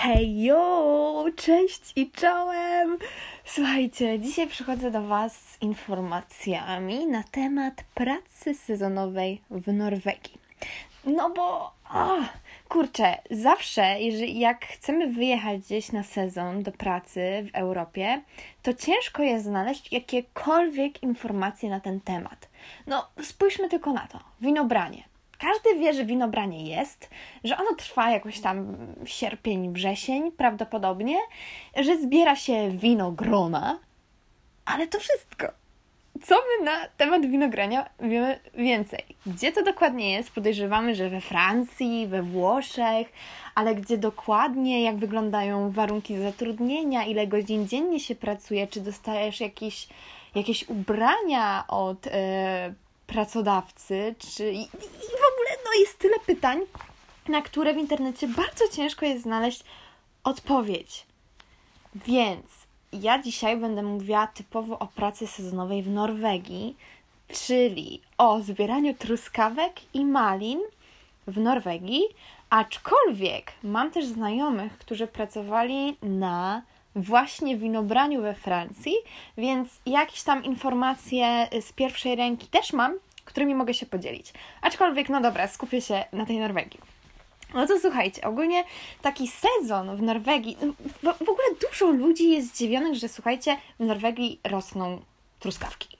Hejo, cześć i czołem! Słuchajcie, dzisiaj przychodzę do Was z informacjami na temat pracy sezonowej w Norwegii. No bo, oh, kurczę, zawsze, jeżeli jak chcemy wyjechać gdzieś na sezon do pracy w Europie, to ciężko jest znaleźć jakiekolwiek informacje na ten temat. No, spójrzmy tylko na to. Winobranie każdy wie, że winobranie jest, że ono trwa jakoś tam sierpień, wrzesień prawdopodobnie, że zbiera się winogrona, ale to wszystko. Co my na temat winogrania wiemy więcej? Gdzie to dokładnie jest? Podejrzewamy, że we Francji, we Włoszech, ale gdzie dokładnie, jak wyglądają warunki zatrudnienia, ile godzin dziennie się pracuje, czy dostajesz jakieś, jakieś ubrania od. Yy, pracodawcy, czy i, i w ogóle no jest tyle pytań, na które w internecie bardzo ciężko jest znaleźć odpowiedź. Więc ja dzisiaj będę mówiła typowo o pracy sezonowej w Norwegii, czyli o zbieraniu truskawek i malin w Norwegii, aczkolwiek mam też znajomych, którzy pracowali na właśnie winobraniu we Francji, więc jakieś tam informacje z pierwszej ręki też mam, którymi mogę się podzielić. Aczkolwiek, no dobra, skupię się na tej Norwegii. No to słuchajcie, ogólnie taki sezon w Norwegii, no, w, w ogóle dużo ludzi jest zdziwionych, że słuchajcie, w Norwegii rosną truskawki.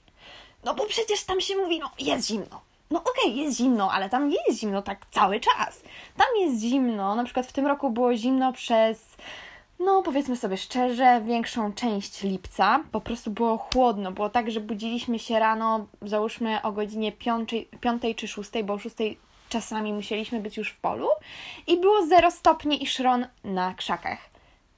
No bo przecież tam się mówi, no jest zimno. No okej, okay, jest zimno, ale tam nie jest zimno tak cały czas. Tam jest zimno, na przykład w tym roku było zimno przez no powiedzmy sobie szczerze, większą część lipca po prostu było chłodno. Było tak, że budziliśmy się rano, załóżmy o godzinie 5, 5 czy 6, bo o 6 czasami musieliśmy być już w polu i było 0 stopni i szron na krzakach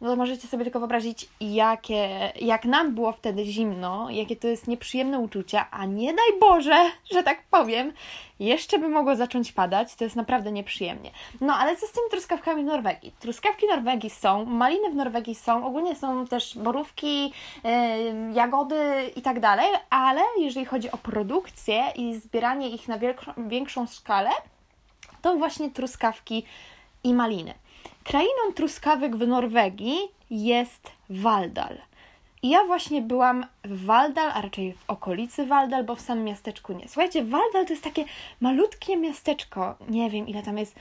no możecie sobie tylko wyobrazić, jakie, jak nam było wtedy zimno, jakie to jest nieprzyjemne uczucie, a nie daj Boże, że tak powiem, jeszcze by mogło zacząć padać, to jest naprawdę nieprzyjemnie. No ale co z tymi truskawkami Norwegii? Truskawki Norwegii są, maliny w Norwegii są, ogólnie są też borówki, yy, jagody i tak dalej, ale jeżeli chodzi o produkcję i zbieranie ich na większą skalę, to właśnie truskawki i maliny. Krainą truskawek w Norwegii jest Waldal. I ja właśnie byłam w Waldal, a raczej w okolicy Waldal, bo w samym miasteczku nie. Słuchajcie, Waldal to jest takie malutkie miasteczko. Nie wiem, ile tam jest.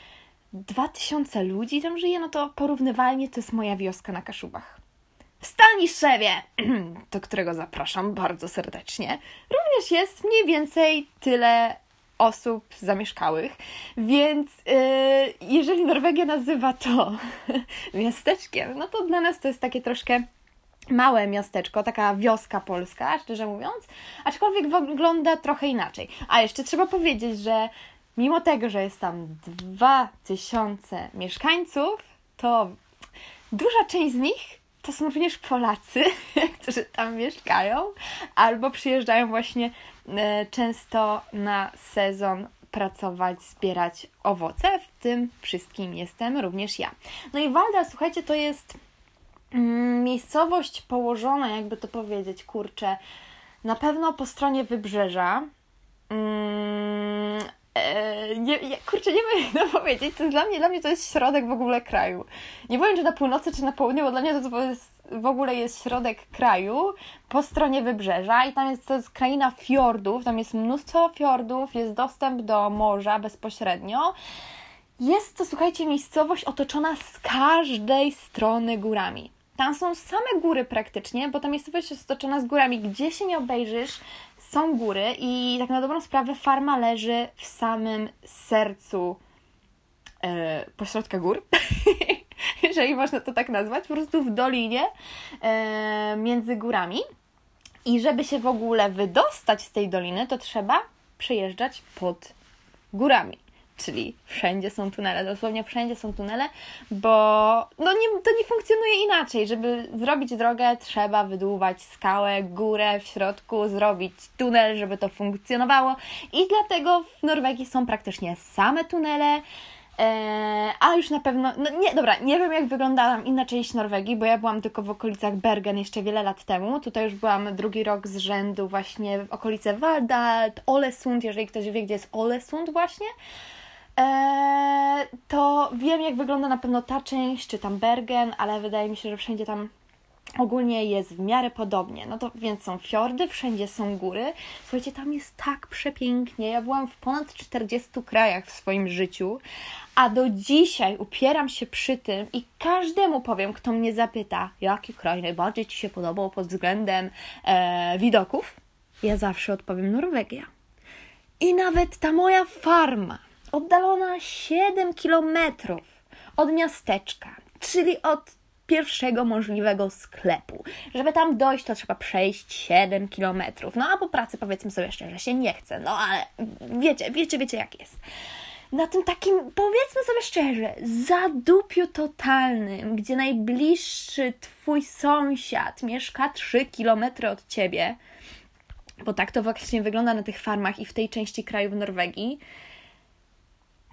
2000 ludzi tam żyje, no to porównywalnie to jest moja wioska na Kaszubach. W Staniszewie, do którego zapraszam bardzo serdecznie, również jest mniej więcej tyle osób zamieszkałych, więc yy, jeżeli Norwegia nazywa to miasteczkiem, no to dla nas to jest takie troszkę małe miasteczko, taka wioska polska, szczerze mówiąc, aczkolwiek wygląda trochę inaczej. A jeszcze trzeba powiedzieć, że mimo tego, że jest tam 2000 mieszkańców, to duża część z nich to są również Polacy, którzy tam mieszkają albo przyjeżdżają właśnie e, często na sezon pracować, zbierać owoce. W tym wszystkim jestem również ja. No i Walda, słuchajcie, to jest mm, miejscowość położona, jakby to powiedzieć, kurczę, na pewno po stronie wybrzeża. E, nie, kurczę, nie wiem jak to powiedzieć. To dla mnie, dla mnie to jest środek w ogóle kraju. Nie powiem, czy na północy, czy na południu, bo dla mnie to jest, w ogóle jest środek kraju po stronie wybrzeża i tam jest, to jest kraina fiordów, tam jest mnóstwo fiordów, jest dostęp do morza bezpośrednio. Jest to, słuchajcie, miejscowość otoczona z każdej strony górami. Tam są same góry praktycznie, bo ta miejscowość jest otoczona z górami. Gdzie się nie obejrzysz, są góry i tak na dobrą sprawę farma leży w samym sercu e, pośrodka gór, jeżeli można to tak nazwać, po prostu w dolinie e, między górami. I żeby się w ogóle wydostać z tej doliny, to trzeba przejeżdżać pod górami czyli wszędzie są tunele, dosłownie wszędzie są tunele, bo no nie, to nie funkcjonuje inaczej. Żeby zrobić drogę, trzeba wydłuwać skałę, górę w środku, zrobić tunel, żeby to funkcjonowało. I dlatego w Norwegii są praktycznie same tunele. Eee, a już na pewno, no nie, dobra, nie wiem jak wygląda tam inna część Norwegii, bo ja byłam tylko w okolicach Bergen jeszcze wiele lat temu. Tutaj już byłam drugi rok z rzędu właśnie w okolice Valdal, Olesund, jeżeli ktoś wie, gdzie jest Olesund właśnie. E, to wiem, jak wygląda na pewno ta część, czy tam Bergen, ale wydaje mi się, że wszędzie tam ogólnie jest w miarę podobnie. No to więc są fiordy, wszędzie są góry. Słuchajcie, tam jest tak przepięknie. Ja byłam w ponad 40 krajach w swoim życiu, a do dzisiaj upieram się przy tym i każdemu powiem, kto mnie zapyta, jaki kraj najbardziej Ci się podobał pod względem e, widoków, ja zawsze odpowiem Norwegia. I nawet ta moja farma, oddalona 7 kilometrów od miasteczka, czyli od pierwszego możliwego sklepu. Żeby tam dojść, to trzeba przejść 7 kilometrów. No a po pracy powiedzmy sobie szczerze, się nie chce. No ale wiecie, wiecie, wiecie jak jest. Na tym takim, powiedzmy sobie szczerze, zadupiu totalnym, gdzie najbliższy twój sąsiad mieszka 3 kilometry od ciebie, bo tak to właśnie wygląda na tych farmach i w tej części kraju w Norwegii.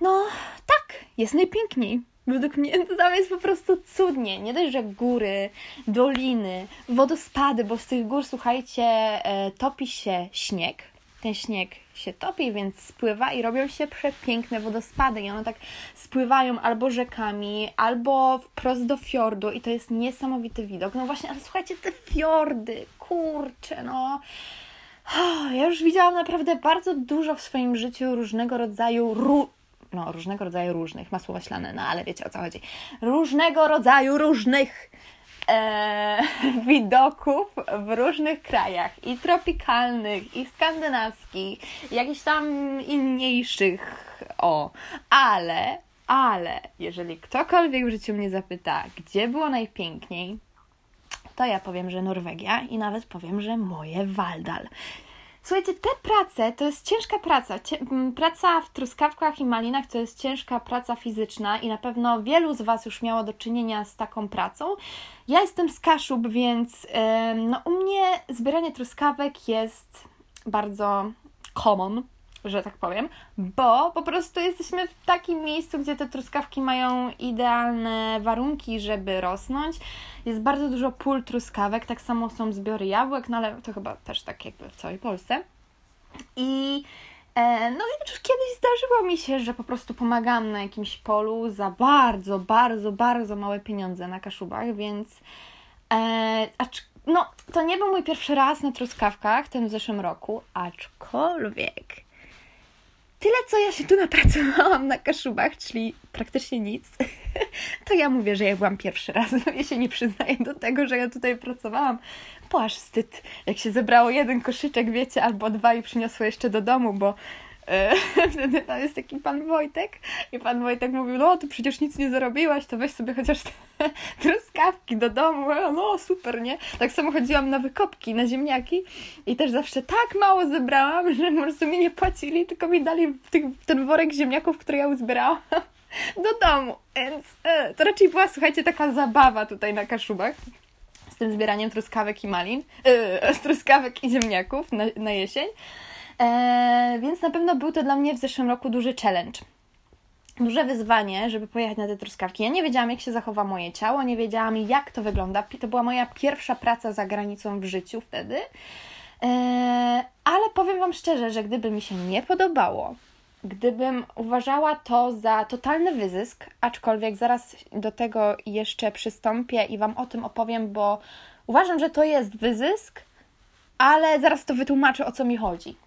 No, tak, jest najpiękniej. Według mnie tam jest po prostu cudnie. Nie dość, że góry, doliny, wodospady, bo z tych gór, słuchajcie, e, topi się śnieg. Ten śnieg się topi, więc spływa i robią się przepiękne wodospady. I one tak spływają albo rzekami, albo wprost do fiordu i to jest niesamowity widok. No właśnie, ale słuchajcie, te fiordy, kurcze, no. Ja już widziałam naprawdę bardzo dużo w swoim życiu różnego rodzaju ru no, różnego rodzaju różnych, masło maślane, no ale wiecie o co chodzi. Różnego rodzaju różnych e, widoków w różnych krajach i tropikalnych, i skandynawskich, jakichś tam inniejszych, o, ale, ale, jeżeli ktokolwiek w życiu mnie zapyta, gdzie było najpiękniej, to ja powiem, że Norwegia i nawet powiem, że moje Waldal. Słuchajcie, te prace to jest ciężka praca. praca w truskawkach i malinach to jest ciężka praca fizyczna i na pewno wielu z Was już miało do czynienia z taką pracą. Ja jestem z Kaszub, więc no, u mnie zbieranie truskawek jest bardzo common że tak powiem, bo po prostu jesteśmy w takim miejscu, gdzie te truskawki mają idealne warunki, żeby rosnąć. Jest bardzo dużo pól truskawek, tak samo są zbiory jabłek, no ale to chyba też tak jakby w całej Polsce. I e, no i już kiedyś zdarzyło mi się, że po prostu pomagam na jakimś polu za bardzo, bardzo, bardzo małe pieniądze na kaszubach, więc e, acz, no, to nie był mój pierwszy raz na truskawkach, ten w zeszłym roku, aczkolwiek tyle, co ja się tu napracowałam na Kaszubach, czyli praktycznie nic, to ja mówię, że ja byłam pierwszy raz. Ja się nie przyznaję do tego, że ja tutaj pracowałam. Bo aż wstyd, jak się zebrało jeden koszyczek, wiecie, albo dwa i przyniosło jeszcze do domu, bo wtedy tam jest taki pan Wojtek i pan Wojtek mówił, no ty przecież nic nie zarobiłaś, to weź sobie chociaż te truskawki do domu, no super, nie? Tak samo chodziłam na wykopki, na ziemniaki i też zawsze tak mało zebrałam, że po prostu mi nie płacili, tylko mi dali tych, ten worek ziemniaków, który ja uzbierałam do domu, więc e, to raczej była, słuchajcie, taka zabawa tutaj na Kaszubach z tym zbieraniem truskawek i malin, z truskawek i ziemniaków na, na jesień. E, więc na pewno był to dla mnie w zeszłym roku duży challenge. Duże wyzwanie, żeby pojechać na te truskawki. Ja nie wiedziałam, jak się zachowa moje ciało, nie wiedziałam, jak to wygląda. To była moja pierwsza praca za granicą w życiu wtedy. E, ale powiem Wam szczerze, że gdyby mi się nie podobało, gdybym uważała to za totalny wyzysk, aczkolwiek zaraz do tego jeszcze przystąpię i Wam o tym opowiem, bo uważam, że to jest wyzysk, ale zaraz to wytłumaczę, o co mi chodzi.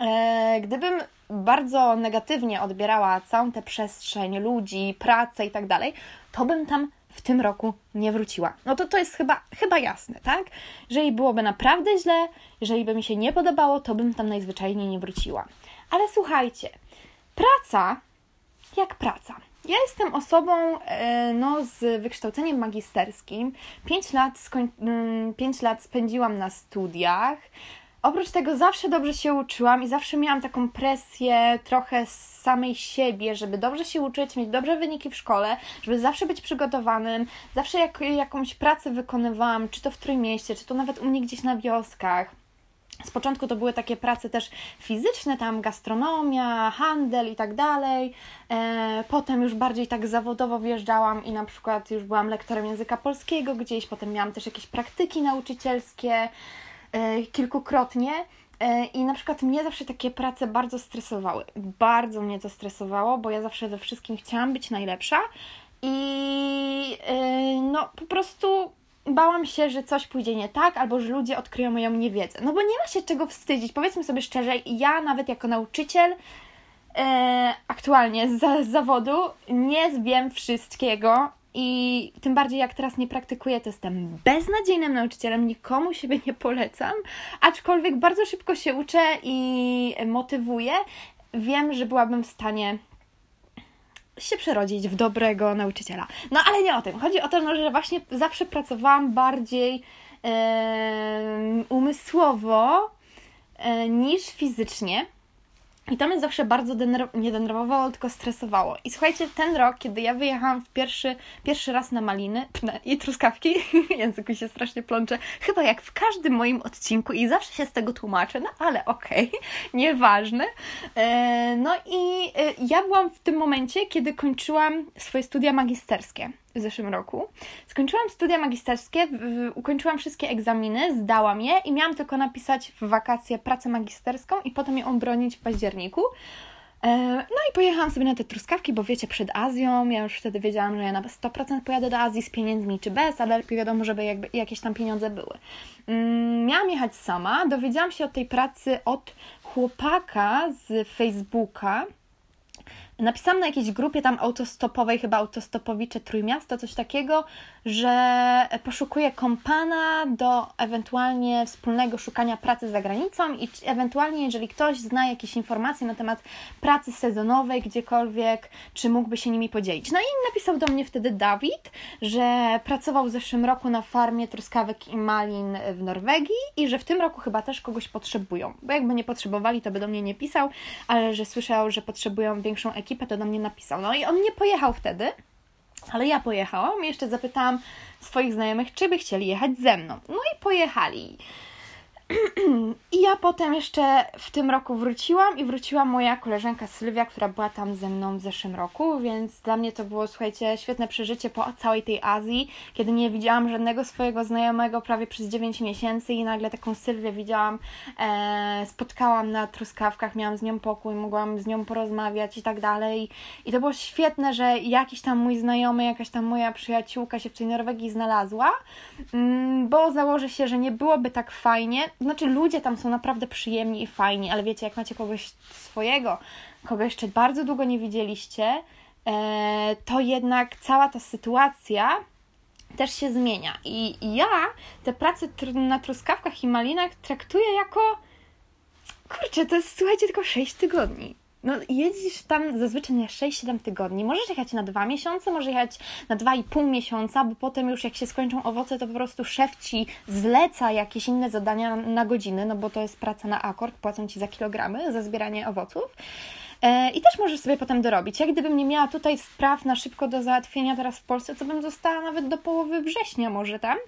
E, gdybym bardzo negatywnie odbierała całą tę przestrzeń, ludzi, pracę i tak dalej, to bym tam w tym roku nie wróciła. No to to jest chyba, chyba jasne, tak? Jeżeli byłoby naprawdę źle, jeżeli by mi się nie podobało, to bym tam najzwyczajniej nie wróciła. Ale słuchajcie, praca jak praca. Ja jestem osobą e, no, z wykształceniem magisterskim. 5 lat, skoń... 5 lat spędziłam na studiach. Oprócz tego zawsze dobrze się uczyłam i zawsze miałam taką presję trochę z samej siebie, żeby dobrze się uczyć, mieć dobre wyniki w szkole, żeby zawsze być przygotowanym. Zawsze jak jakąś pracę wykonywałam, czy to w Trójmieście, czy to nawet u mnie gdzieś na wioskach. Z początku to były takie prace też fizyczne, tam gastronomia, handel i tak dalej. E, potem już bardziej tak zawodowo wjeżdżałam i na przykład już byłam lektorem języka polskiego gdzieś, potem miałam też jakieś praktyki nauczycielskie. E, kilkukrotnie. E, I na przykład mnie zawsze takie prace bardzo stresowały. Bardzo mnie to stresowało, bo ja zawsze we wszystkim chciałam być najlepsza i e, no po prostu bałam się, że coś pójdzie nie tak, albo że ludzie odkryją moją niewiedzę. No bo nie ma się czego wstydzić. Powiedzmy sobie szczerze, ja nawet jako nauczyciel aktualnie z, z zawodu nie wiem wszystkiego i tym bardziej jak teraz nie praktykuję, to jestem beznadziejnym nauczycielem, nikomu siebie nie polecam, aczkolwiek bardzo szybko się uczę i motywuję. Wiem, że byłabym w stanie się przerodzić w dobrego nauczyciela. No ale nie o tym. Chodzi o to, no, że właśnie zawsze pracowałam bardziej yy, umysłowo yy, niż fizycznie. I to mnie zawsze bardzo dener- nie denerwowało, tylko stresowało. I słuchajcie, ten rok, kiedy ja wyjechałam w pierwszy, pierwszy raz na maliny i truskawki, języku się strasznie plączę, chyba jak w każdym moim odcinku i zawsze się z tego tłumaczę, no ale okej, okay, nieważne. E, no i e, ja byłam w tym momencie, kiedy kończyłam swoje studia magisterskie w zeszłym roku. Skończyłam studia magisterskie, ukończyłam wszystkie egzaminy, zdałam je i miałam tylko napisać w wakacje pracę magisterską i potem ją obronić w październiku. E, no i pojechałam sobie na te truskawki, bo wiecie, przed Azją, ja już wtedy wiedziałam, że ja na 100% pojadę do Azji z pieniędzmi czy bez, ale lepiej wiadomo, żeby jakby jakieś tam pieniądze były. Mm, miałam jechać sama, dowiedziałam się o tej pracy od chłopaka z Facebooka, Napisałam na jakiejś grupie tam autostopowej, chyba autostopowicze Trójmiasto, coś takiego, że poszukuję kompana do ewentualnie wspólnego szukania pracy za granicą i ewentualnie, jeżeli ktoś zna jakieś informacje na temat pracy sezonowej gdziekolwiek, czy mógłby się nimi podzielić. No i napisał do mnie wtedy Dawid, że pracował w zeszłym roku na farmie truskawek i malin w Norwegii i że w tym roku chyba też kogoś potrzebują, bo jakby nie potrzebowali, to by do mnie nie pisał, ale że słyszał, że potrzebują większą ekipę, to do mnie napisał. No i on nie pojechał wtedy, ale ja pojechałam jeszcze zapytałam swoich znajomych, czy by chcieli jechać ze mną. No i pojechali. I ja potem jeszcze w tym roku wróciłam i wróciła moja koleżanka Sylwia, która była tam ze mną w zeszłym roku, więc dla mnie to było, słuchajcie, świetne przeżycie po całej tej Azji, kiedy nie widziałam żadnego swojego znajomego prawie przez 9 miesięcy i nagle taką Sylwię widziałam, e, spotkałam na truskawkach, miałam z nią pokój, mogłam z nią porozmawiać i tak dalej. I to było świetne, że jakiś tam mój znajomy, jakaś tam moja przyjaciółka się w tej Norwegii znalazła, mm, bo założę się, że nie byłoby tak fajnie, znaczy ludzie tam są naprawdę przyjemni i fajni, ale wiecie, jak macie kogoś swojego, kogo jeszcze bardzo długo nie widzieliście, e, to jednak cała ta sytuacja też się zmienia. I ja te prace na truskawkach i malinach traktuję jako kurczę, to jest słuchajcie tylko 6 tygodni. No, jedziesz tam zazwyczaj na 6-7 tygodni. Możesz jechać na 2 miesiące, możesz jechać na 2,5 miesiąca, bo potem już jak się skończą owoce, to po prostu szef ci zleca jakieś inne zadania na godziny, no bo to jest praca na akord, płacą ci za kilogramy za zbieranie owoców. E, I też możesz sobie potem dorobić. Jak gdybym nie miała tutaj spraw na szybko do załatwienia teraz w Polsce, to bym została nawet do połowy września może tam.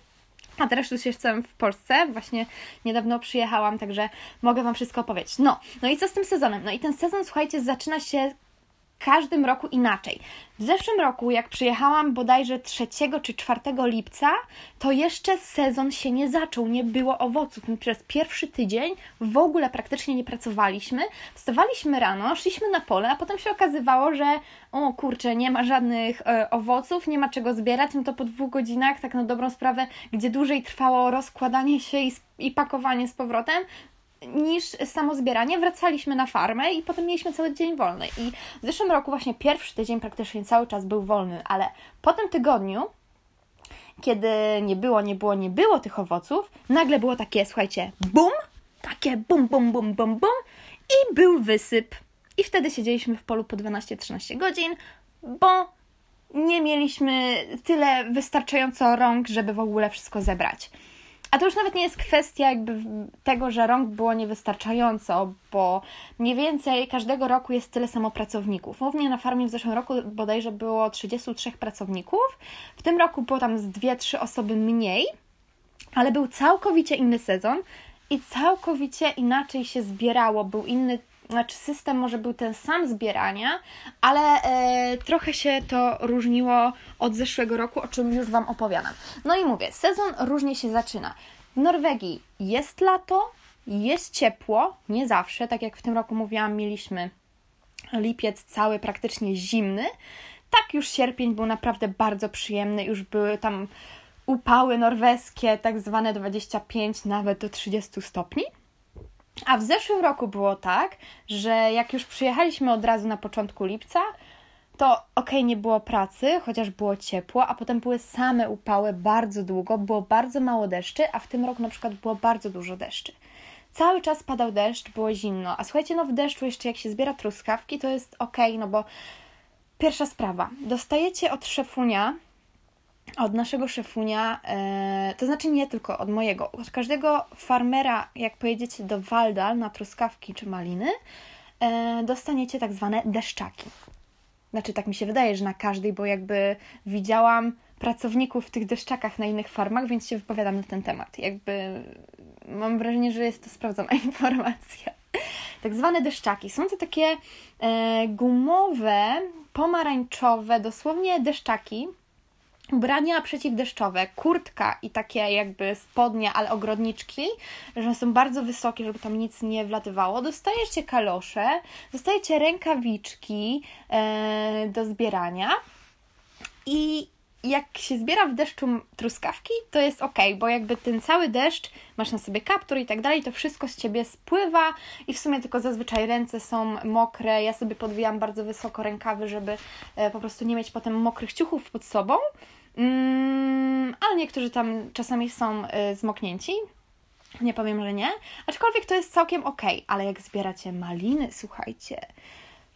A teraz już jestem w Polsce, właśnie niedawno przyjechałam, także mogę Wam wszystko opowiedzieć. No, no i co z tym sezonem? No i ten sezon, słuchajcie, zaczyna się każdym roku inaczej. W zeszłym roku, jak przyjechałam bodajże 3 czy 4 lipca, to jeszcze sezon się nie zaczął, nie było owoców. My przez pierwszy tydzień w ogóle praktycznie nie pracowaliśmy. Wstawaliśmy rano, szliśmy na pole, a potem się okazywało, że o kurczę, nie ma żadnych e, owoców, nie ma czego zbierać, no to po dwóch godzinach, tak na dobrą sprawę, gdzie dłużej trwało rozkładanie się i, i pakowanie z powrotem, niż samo zbieranie. Wracaliśmy na farmę i potem mieliśmy cały dzień wolny. I w zeszłym roku właśnie pierwszy tydzień praktycznie cały czas był wolny, ale po tym tygodniu, kiedy nie było, nie było, nie było tych owoców, nagle było takie, słuchajcie, bum, takie bum, bum, bum, bum, bum i był wysyp. I wtedy siedzieliśmy w polu po 12-13 godzin, bo nie mieliśmy tyle wystarczająco rąk, żeby w ogóle wszystko zebrać. A to już nawet nie jest kwestia jakby tego, że rąk było niewystarczająco, bo mniej więcej każdego roku jest tyle samo pracowników. U mnie na farmie w zeszłym roku bodajże było 33 pracowników, w tym roku było tam z 2-3 osoby mniej, ale był całkowicie inny sezon i całkowicie inaczej się zbierało, był inny znaczy system może był ten sam zbierania, ale e, trochę się to różniło od zeszłego roku, o czym już Wam opowiadam. No i mówię, sezon różnie się zaczyna. W Norwegii jest lato, jest ciepło, nie zawsze, tak jak w tym roku mówiłam, mieliśmy lipiec cały praktycznie zimny. Tak już sierpień był naprawdę bardzo przyjemny, już były tam upały norweskie, tak zwane 25, nawet do 30 stopni. A w zeszłym roku było tak, że jak już przyjechaliśmy od razu na początku lipca, to ok, nie było pracy, chociaż było ciepło, a potem były same upały bardzo długo, było bardzo mało deszczy, a w tym roku na przykład było bardzo dużo deszczy. Cały czas padał deszcz, było zimno, a słuchajcie, no w deszczu jeszcze jak się zbiera truskawki, to jest ok, no bo pierwsza sprawa, dostajecie od szefunia od naszego szefunia, e, to znaczy nie tylko od mojego, od każdego farmera, jak pojedziecie do Waldal na truskawki czy maliny, e, dostaniecie tak zwane deszczaki. Znaczy, tak mi się wydaje, że na każdej, bo jakby widziałam pracowników w tych deszczakach na innych farmach, więc się wypowiadam na ten temat. Jakby mam wrażenie, że jest to sprawdzona informacja. Tak zwane deszczaki. Są to takie e, gumowe, pomarańczowe, dosłownie deszczaki, ubrania przeciwdeszczowe, kurtka i takie jakby spodnie, ale ogrodniczki, że są bardzo wysokie, żeby tam nic nie wlatywało. Dostajecie kalosze, dostajecie rękawiczki e, do zbierania i jak się zbiera w deszczu truskawki, to jest ok, bo jakby ten cały deszcz, masz na sobie kaptur i tak dalej, to wszystko z ciebie spływa i w sumie tylko zazwyczaj ręce są mokre. Ja sobie podwijam bardzo wysoko rękawy, żeby e, po prostu nie mieć potem mokrych ciuchów pod sobą. Mm, ale niektórzy tam czasami są y, zmoknięci. Nie powiem, że nie. Aczkolwiek to jest całkiem ok, ale jak zbieracie maliny, słuchajcie,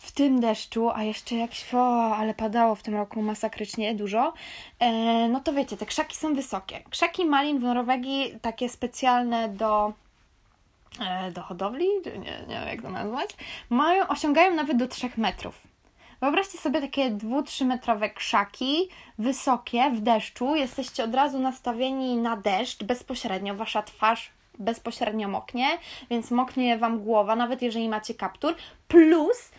w tym deszczu, a jeszcze jak o, ale padało w tym roku masakrycznie dużo, e, no to wiecie, te krzaki są wysokie. Krzaki malin w Norwegii, takie specjalne do e, do hodowli, nie, nie wiem jak to nazwać, mają, osiągają nawet do 3 metrów. Wyobraźcie sobie takie 2-3 metrowe krzaki, wysokie, w deszczu. Jesteście od razu nastawieni na deszcz bezpośrednio. Wasza twarz bezpośrednio moknie, więc moknie Wam głowa, nawet jeżeli macie kaptur. Plus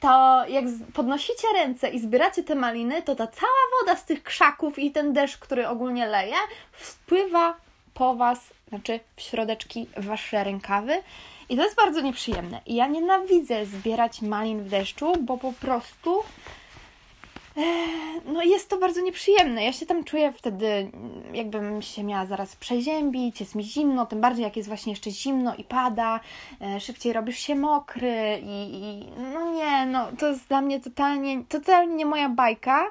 to jak podnosicie ręce i zbieracie te maliny, to ta cała woda z tych krzaków i ten deszcz, który ogólnie leje, wpływa po Was, znaczy w środeczki Wasze rękawy i to jest bardzo nieprzyjemne. I ja nienawidzę zbierać malin w deszczu, bo po prostu e, no jest to bardzo nieprzyjemne. Ja się tam czuję wtedy, jakbym się miała zaraz przeziębić, jest mi zimno, tym bardziej jak jest właśnie jeszcze zimno i pada, e, szybciej robisz się mokry i, i no nie, no to jest dla mnie totalnie, totalnie nie moja bajka.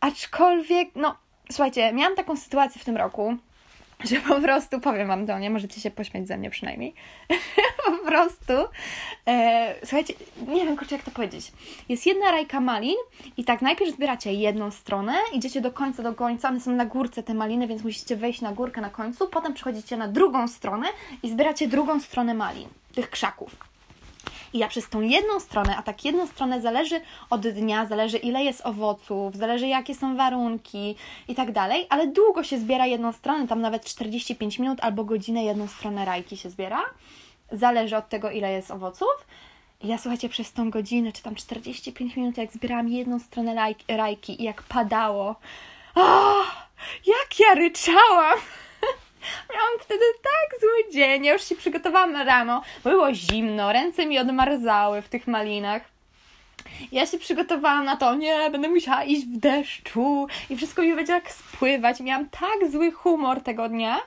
Aczkolwiek, no słuchajcie, miałam taką sytuację w tym roku, że po prostu, powiem Wam to, nie? Możecie się pośmiać ze mnie przynajmniej. po prostu, e, słuchajcie, nie wiem, kurczę, jak to powiedzieć. Jest jedna rajka malin i tak najpierw zbieracie jedną stronę, idziecie do końca, do końca, one są na górce te maliny, więc musicie wejść na górkę na końcu, potem przechodzicie na drugą stronę i zbieracie drugą stronę malin, tych krzaków. I ja przez tą jedną stronę, a tak jedną stronę zależy od dnia, zależy ile jest owoców, zależy jakie są warunki i tak dalej, ale długo się zbiera jedną stronę, tam nawet 45 minut albo godzinę jedną stronę rajki się zbiera. Zależy od tego, ile jest owoców. Ja słuchajcie, przez tą godzinę, czy tam 45 minut, jak zbierałam jedną stronę rajki i jak padało, oh, jak ja ryczałam! Miałam wtedy tak zły dzień. Ja już się przygotowałam rano. Było zimno, ręce mi odmarzały w tych malinach. Ja się przygotowałam na to, nie, będę musiała iść w deszczu i wszystko mi będzie jak spływać. Miałam tak zły humor tego dnia.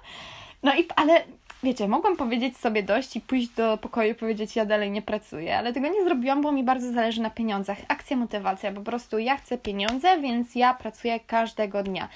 No i, ale wiecie, mogłam powiedzieć sobie dość i pójść do pokoju i powiedzieć, ja dalej nie pracuję, ale tego nie zrobiłam, bo mi bardzo zależy na pieniądzach. Akcja, motywacja, po prostu ja chcę pieniądze, więc ja pracuję każdego dnia.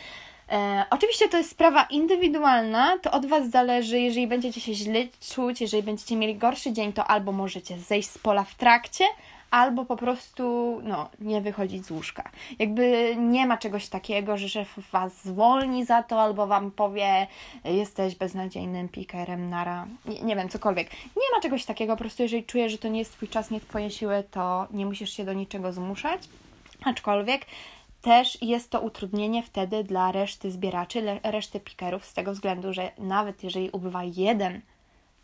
E, oczywiście to jest sprawa indywidualna, to od Was zależy, jeżeli będziecie się źle czuć, jeżeli będziecie mieli gorszy dzień, to albo możecie zejść z pola w trakcie, albo po prostu no, nie wychodzić z łóżka. Jakby nie ma czegoś takiego, że szef Was zwolni za to, albo Wam powie, jesteś beznadziejnym pikerem, nara, nie, nie wiem, cokolwiek. Nie ma czegoś takiego, po prostu jeżeli czujesz, że to nie jest Twój czas, nie Twoje siły, to nie musisz się do niczego zmuszać. Aczkolwiek też jest to utrudnienie wtedy dla reszty zbieraczy, reszty pikerów, z tego względu, że nawet jeżeli ubywa jeden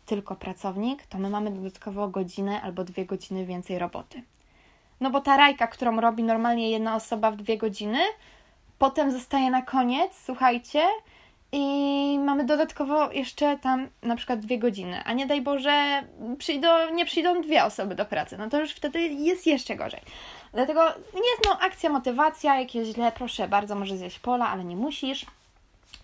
tylko pracownik, to my mamy dodatkowo godzinę albo dwie godziny więcej roboty. No bo ta rajka, którą robi normalnie jedna osoba w dwie godziny, potem zostaje na koniec, słuchajcie, i mamy dodatkowo jeszcze tam na przykład dwie godziny, a nie daj Boże przyjdą, nie przyjdą dwie osoby do pracy, no to już wtedy jest jeszcze gorzej. Dlatego jest no akcja, motywacja, jakieś źle, proszę bardzo, może zjeść pola, ale nie musisz.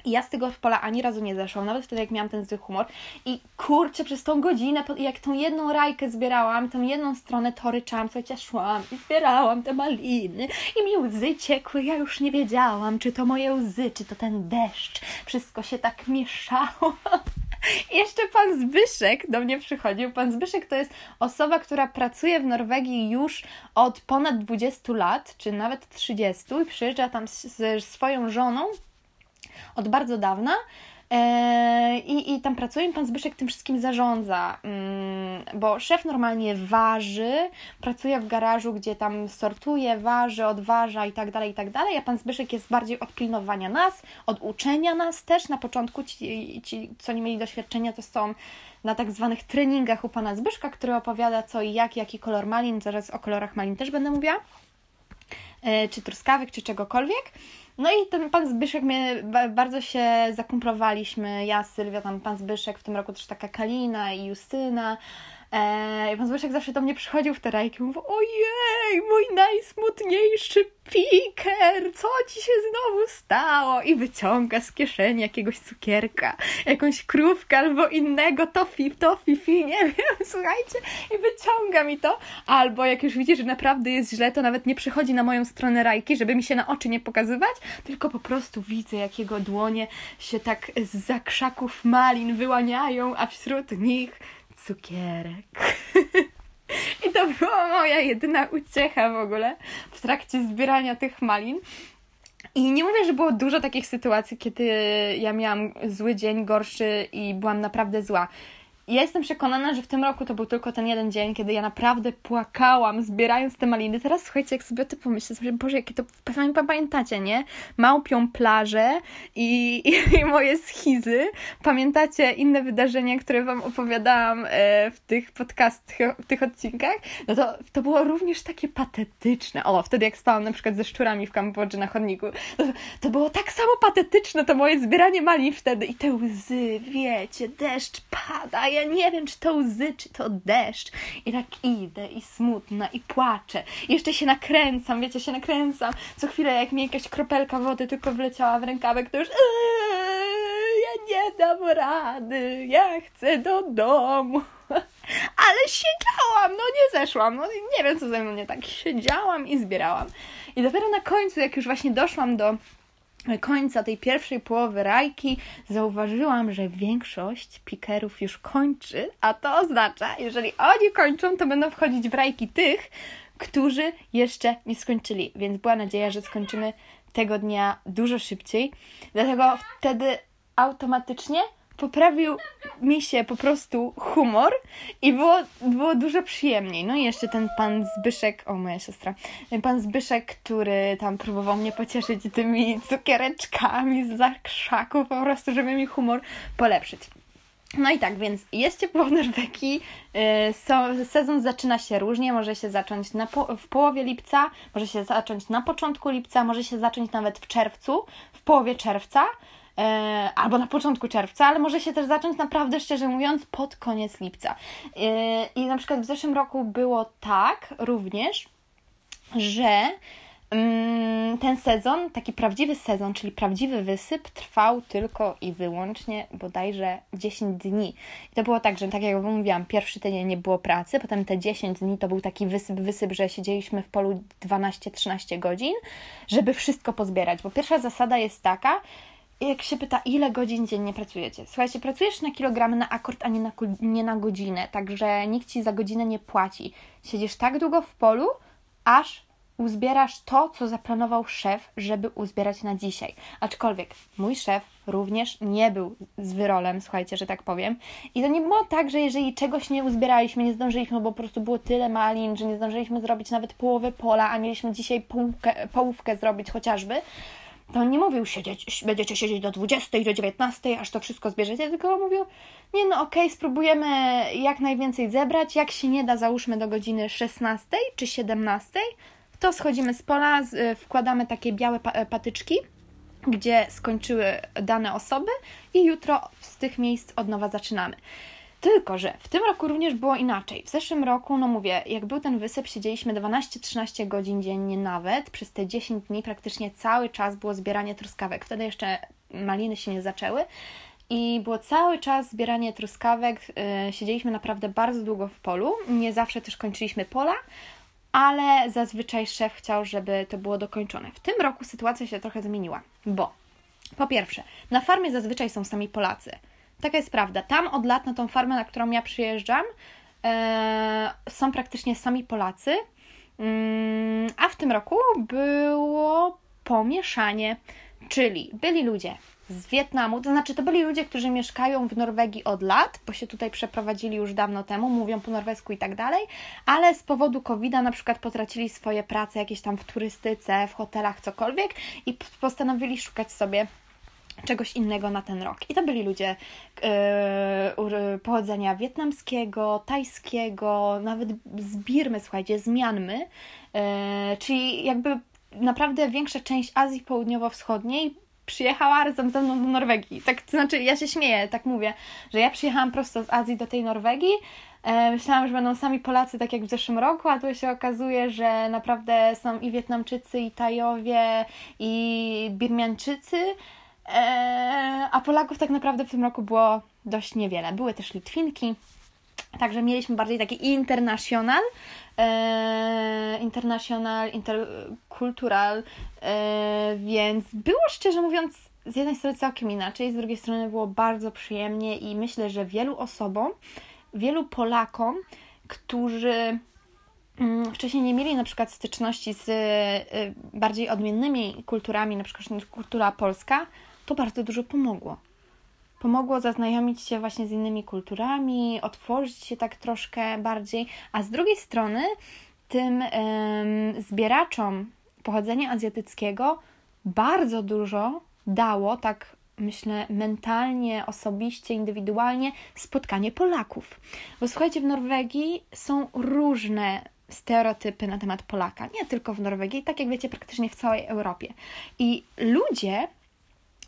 I ja z tego pola ani razu nie zeszłam, nawet wtedy jak miałam ten zły humor. I kurczę, przez tą godzinę, jak tą jedną rajkę zbierałam, tą jedną stronę to ryczałam, słuchajcie, szłam i zbierałam te maliny i mi łzy ciekły, ja już nie wiedziałam, czy to moje łzy, czy to ten deszcz. Wszystko się tak mieszało. I jeszcze pan Zbyszek do mnie przychodził. Pan Zbyszek to jest osoba, która pracuje w Norwegii już od ponad 20 lat, czy nawet 30 i przyjeżdża tam ze swoją żoną od bardzo dawna. E, I, I tam pracuje pan Zbyszek tym wszystkim zarządza, mm, bo szef normalnie waży, pracuje w garażu, gdzie tam sortuje, waży, odważa i tak dalej, i tak dalej, a pan Zbyszek jest bardziej od pilnowania nas, od uczenia nas też. Na początku ci, ci co nie mieli doświadczenia, to są na tak zwanych treningach u pana Zbyszka, który opowiada co i jak, jaki kolor malin, zaraz o kolorach malin też będę mówiła, e, czy truskawek, czy czegokolwiek. No i ten pan Zbyszek, my bardzo się zakumplowaliśmy, ja, Sylwia, tam pan Zbyszek, w tym roku też taka Kalina i Justyna, Eee, pan Zbyszek zawsze do mnie przychodził w te rajki i mówił, ojej, mój najsmutniejszy piker, co ci się znowu stało? I wyciąga z kieszeni jakiegoś cukierka, jakąś krówkę albo innego tofi, tofi, fi, nie wiem, słuchajcie, i wyciąga mi to. Albo jak już widzi, że naprawdę jest źle, to nawet nie przychodzi na moją stronę rajki, żeby mi się na oczy nie pokazywać, tylko po prostu widzę, jak jego dłonie się tak z zakrzaków malin wyłaniają, a wśród nich cukierek. I to była moja jedyna uciecha w ogóle w trakcie zbierania tych malin. I nie mówię, że było dużo takich sytuacji, kiedy ja miałam zły dzień, gorszy i byłam naprawdę zła. Ja jestem przekonana, że w tym roku to był tylko ten jeden dzień, kiedy ja naprawdę płakałam, zbierając te maliny. Teraz słuchajcie, jak sobie o tym pomyślę, sobie, Boże, jakie to pamiętacie, nie? Małpią plażę i, i, i, moje schizy. Pamiętacie inne wydarzenia, które Wam opowiadałam e, w tych podcastach, w tych odcinkach? No to, to było również takie patetyczne. O, wtedy jak spałam na przykład ze szczurami w Kambodży na chodniku. To, to było tak samo patetyczne, to moje zbieranie malin wtedy i te łzy, wiecie, deszcz pada, ja nie wiem, czy to łzy, czy to deszcz. I tak idę i smutna i płaczę. I jeszcze się nakręcam, wiecie, się nakręcam. Co chwilę, jak mi jakaś kropelka wody tylko wleciała w rękawek, to już eee, ja nie dam rady, ja chcę do domu. Ale siedziałam, no nie zeszłam, no nie wiem co ze mną nie tak. Siedziałam i zbierałam. I dopiero na końcu, jak już właśnie doszłam do końca tej pierwszej połowy rajki zauważyłam, że większość pikerów już kończy, a to oznacza, jeżeli oni kończą, to będą wchodzić w rajki tych, którzy jeszcze nie skończyli. Więc była nadzieja, że skończymy tego dnia dużo szybciej. Dlatego wtedy automatycznie poprawił mi się po prostu humor i było, było dużo przyjemniej. No i jeszcze ten pan Zbyszek, o moja siostra, ten pan Zbyszek, który tam próbował mnie pocieszyć tymi cukiereczkami z zakrzaków po prostu, żeby mi humor polepszyć. No i tak, więc jest ciepło w Norwegii, yy, sezon zaczyna się różnie, może się zacząć po, w połowie lipca, może się zacząć na początku lipca, może się zacząć nawet w czerwcu, w połowie czerwca, albo na początku czerwca, ale może się też zacząć naprawdę, szczerze mówiąc, pod koniec lipca. E, I na przykład w zeszłym roku było tak również, że mm, ten sezon, taki prawdziwy sezon, czyli prawdziwy wysyp, trwał tylko i wyłącznie bodajże 10 dni. I to było tak, że tak jak mówiłam, pierwszy tydzień nie było pracy, potem te 10 dni to był taki wysyp, wysyp, że siedzieliśmy w polu 12-13 godzin, żeby wszystko pozbierać. Bo pierwsza zasada jest taka, jak się pyta, ile godzin dziennie pracujecie? Słuchajcie, pracujesz na kilogramy na akord, a nie na, nie na godzinę, także nikt ci za godzinę nie płaci. Siedzisz tak długo w polu, aż uzbierasz to, co zaplanował szef, żeby uzbierać na dzisiaj. Aczkolwiek mój szef również nie był z wyrolem, słuchajcie, że tak powiem. I to nie było tak, że jeżeli czegoś nie uzbieraliśmy, nie zdążyliśmy, bo po prostu było tyle malin, że nie zdążyliśmy zrobić nawet połowy pola, a mieliśmy dzisiaj połówkę, połówkę zrobić chociażby, to on nie mówił siedzieć, będziecie siedzieć do 20, do 19, aż to wszystko zbierzecie, tylko mówił, nie no okej, okay, spróbujemy jak najwięcej zebrać, jak się nie da, załóżmy do godziny 16 czy 17, to schodzimy z pola, wkładamy takie białe patyczki, gdzie skończyły dane osoby i jutro z tych miejsc od nowa zaczynamy. Tylko, że w tym roku również było inaczej. W zeszłym roku, no mówię, jak był ten wysyp, siedzieliśmy 12-13 godzin dziennie nawet. Przez te 10 dni praktycznie cały czas było zbieranie truskawek. Wtedy jeszcze maliny się nie zaczęły. I było cały czas zbieranie truskawek. Yy, siedzieliśmy naprawdę bardzo długo w polu. Nie zawsze też kończyliśmy pola, ale zazwyczaj szef chciał, żeby to było dokończone. W tym roku sytuacja się trochę zmieniła, bo po pierwsze, na farmie zazwyczaj są sami Polacy. Taka jest prawda. Tam od lat na tą farmę, na którą ja przyjeżdżam, e, są praktycznie sami Polacy, mm, a w tym roku było pomieszanie, czyli byli ludzie z Wietnamu, to znaczy to byli ludzie, którzy mieszkają w Norwegii od lat, bo się tutaj przeprowadzili już dawno temu, mówią po norwesku i tak dalej, ale z powodu COVID-a na przykład potracili swoje prace jakieś tam w turystyce, w hotelach, cokolwiek i postanowili szukać sobie czegoś innego na ten rok. I to byli ludzie yy, pochodzenia wietnamskiego, tajskiego, nawet z Birmy, słuchajcie, z Mianmy, yy, czyli jakby naprawdę większa część Azji Południowo-Wschodniej przyjechała razem ze mną do Norwegii. Tak, to znaczy, ja się śmieję, tak mówię, że ja przyjechałam prosto z Azji do tej Norwegii. E, myślałam, że będą sami Polacy, tak jak w zeszłym roku, a tu się okazuje, że naprawdę są i Wietnamczycy, i Tajowie, i Birmianczycy. E, a Polaków tak naprawdę w tym roku było dość niewiele. Były też Litwinki, Także mieliśmy bardziej taki international, e, international, interkultural, e, więc było szczerze mówiąc z jednej strony całkiem inaczej, z drugiej strony było bardzo przyjemnie i myślę, że wielu osobom, wielu Polakom, którzy mm, wcześniej nie mieli na przykład styczności z y, bardziej odmiennymi kulturami, na przykład kultura polska, to bardzo dużo pomogło pomogło zaznajomić się właśnie z innymi kulturami, otworzyć się tak troszkę bardziej, a z drugiej strony tym ym, zbieraczom pochodzenia azjatyckiego bardzo dużo dało, tak myślę, mentalnie, osobiście, indywidualnie spotkanie Polaków. Bo słuchajcie, w Norwegii są różne stereotypy na temat Polaka. Nie tylko w Norwegii, tak jak wiecie, praktycznie w całej Europie. I ludzie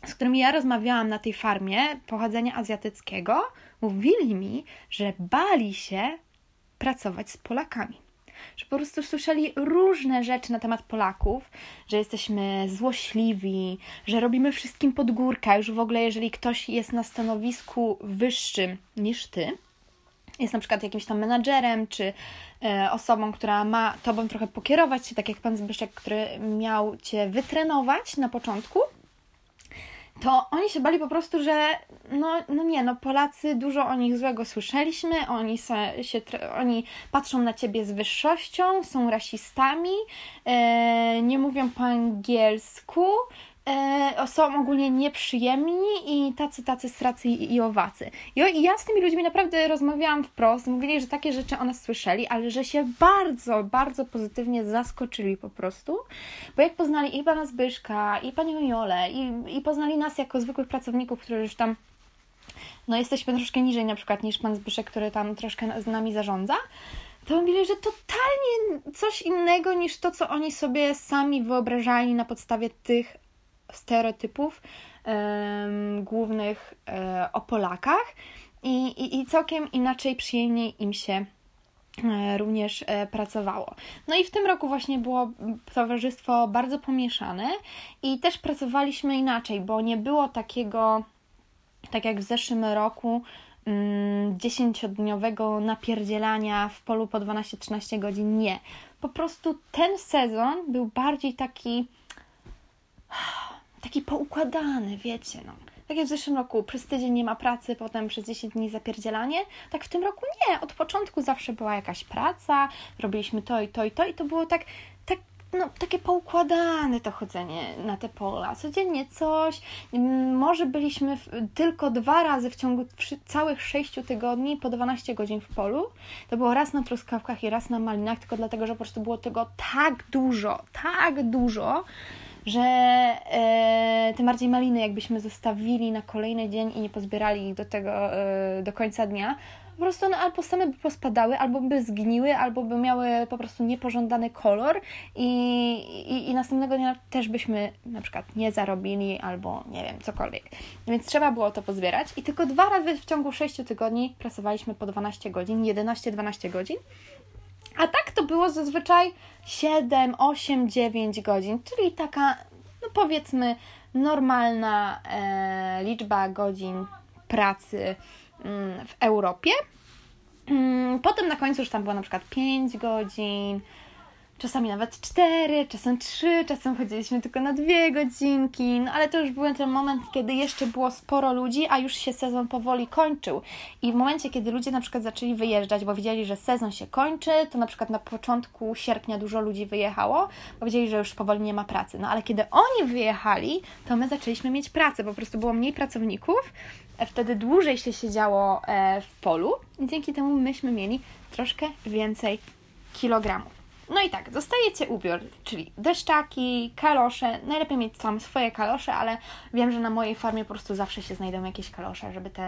z którymi ja rozmawiałam na tej farmie pochodzenia azjatyckiego, mówili mi, że bali się pracować z Polakami. Że po prostu słyszeli różne rzeczy na temat Polaków, że jesteśmy złośliwi, że robimy wszystkim pod górkę, już w ogóle jeżeli ktoś jest na stanowisku wyższym niż ty, jest na przykład jakimś tam menadżerem, czy e, osobą, która ma tobą trochę pokierować się, tak jak pan Zbyszek, który miał cię wytrenować na początku, to oni się bali po prostu, że no, no nie, no Polacy dużo o nich złego słyszeliśmy, oni, se, się, oni patrzą na ciebie z wyższością, są rasistami, e, nie mówią po angielsku, e, są ogólnie nieprzyjemni i tacy, tacy stracy i, i owacy. I, ja z tymi ludźmi naprawdę rozmawiałam wprost, mówili, że takie rzeczy o nas słyszeli, ale że się bardzo, bardzo pozytywnie zaskoczyli po prostu, bo jak poznali i pana Zbyszka, i panią Jolę, i, i poznali nas jako zwykłych pracowników, którzy już tam no jesteśmy troszkę niżej na przykład niż pan Zbyszek, który tam troszkę z nami zarządza, to mówili, że totalnie coś innego niż to, co oni sobie sami wyobrażali na podstawie tych stereotypów głównych um, o Polakach i, i, i całkiem inaczej, przyjemniej im się e, również e, pracowało. No i w tym roku właśnie było towarzystwo bardzo pomieszane i też pracowaliśmy inaczej, bo nie było takiego, tak jak w zeszłym roku, mm, dziesięciodniowego napierdzielania w polu po 12-13 godzin. Nie. Po prostu ten sezon był bardziej taki taki poukładany, wiecie, no. Tak jak w zeszłym roku, przez tydzień nie ma pracy, potem przez 10 dni zapierdzielanie, tak w tym roku nie. Od początku zawsze była jakaś praca, robiliśmy to i to i to i to było tak, tak no, takie poukładane to chodzenie na te pola. Codziennie coś. Może byliśmy w, tylko dwa razy w ciągu całych 6 tygodni po 12 godzin w polu. To było raz na truskawkach i raz na malinach, tylko dlatego, że po prostu było tego tak dużo, tak dużo, że e, tym bardziej maliny jakbyśmy zostawili na kolejny dzień i nie pozbierali ich do tego, e, do końca dnia, po prostu one albo same by pospadały, albo by zgniły, albo by miały po prostu niepożądany kolor i, i, i następnego dnia też byśmy na przykład nie zarobili, albo nie wiem, cokolwiek. Więc trzeba było to pozbierać i tylko dwa razy w ciągu 6 tygodni pracowaliśmy po 12 godzin, 11-12 godzin. A tak to było zazwyczaj 7, 8, 9 godzin, czyli taka, no powiedzmy, normalna e, liczba godzin pracy Mm, w Europie. Mm, potem na końcu już tam było na przykład 5 godzin, czasami nawet 4, czasem 3, czasem chodziliśmy tylko na 2 godzinki, no ale to już był ten moment, kiedy jeszcze było sporo ludzi, a już się sezon powoli kończył. I w momencie, kiedy ludzie na przykład zaczęli wyjeżdżać, bo wiedzieli, że sezon się kończy, to na przykład na początku sierpnia dużo ludzi wyjechało, bo wiedzieli, że już powoli nie ma pracy. No ale kiedy oni wyjechali, to my zaczęliśmy mieć pracę, po prostu było mniej pracowników, wtedy dłużej się siedziało e, w polu i dzięki temu myśmy mieli troszkę więcej kilogramów. No i tak, dostajecie ubiór, czyli deszczaki, kalosze. Najlepiej mieć tam swoje kalosze, ale wiem, że na mojej farmie po prostu zawsze się znajdą jakieś kalosze, żeby te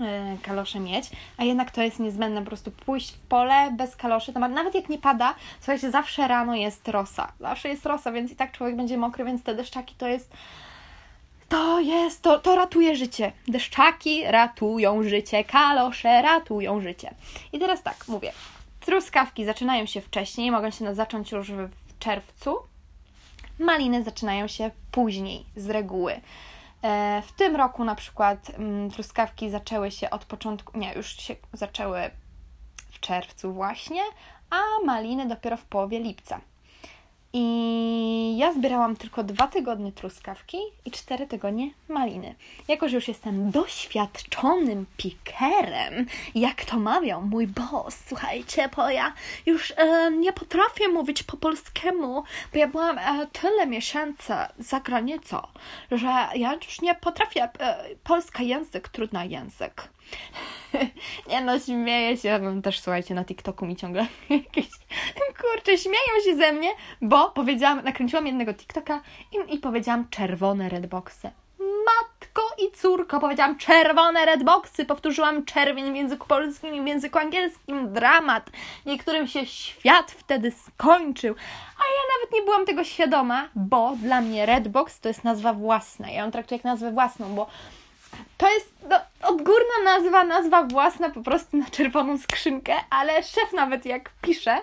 e, kalosze mieć, a jednak to jest niezbędne, po prostu pójść w pole bez kaloszy, nawet jak nie pada, słuchajcie, zawsze rano jest rosa, zawsze jest rosa, więc i tak człowiek będzie mokry, więc te deszczaki to jest to jest, to, to ratuje życie. Deszczaki ratują życie, kalosze ratują życie. I teraz tak, mówię, truskawki zaczynają się wcześniej, mogą się zacząć już w czerwcu. Maliny zaczynają się później, z reguły. E, w tym roku na przykład mm, truskawki zaczęły się od początku, nie, już się zaczęły w czerwcu właśnie, a maliny dopiero w połowie lipca. I ja zbierałam tylko dwa tygodnie truskawki i cztery tygodnie maliny. Jako, że już jestem doświadczonym pikerem, jak to mawiał mój boss, słuchajcie, bo ja już e, nie potrafię mówić po polskiemu, bo ja byłam e, tyle miesięcy za granicą, że ja już nie potrafię. E, polski język, trudny język. Nie no, śmieję się. Ja też słuchajcie, na TikToku mi ciągle jakieś kurczę, śmieją się ze mnie, bo powiedziałam, nakręciłam jednego TikToka i, i powiedziałam czerwone redboxy. Matko i córko, powiedziałam czerwone redboxy, powtórzyłam czerwień w języku polskim i w języku angielskim. Dramat. Niektórym się świat wtedy skończył, a ja nawet nie byłam tego świadoma, bo dla mnie redbox to jest nazwa własna. Ja ją traktuję jak nazwę własną, bo to jest no, odgórna nazwa, nazwa własna po prostu na czerwoną skrzynkę, ale szef nawet jak pisze,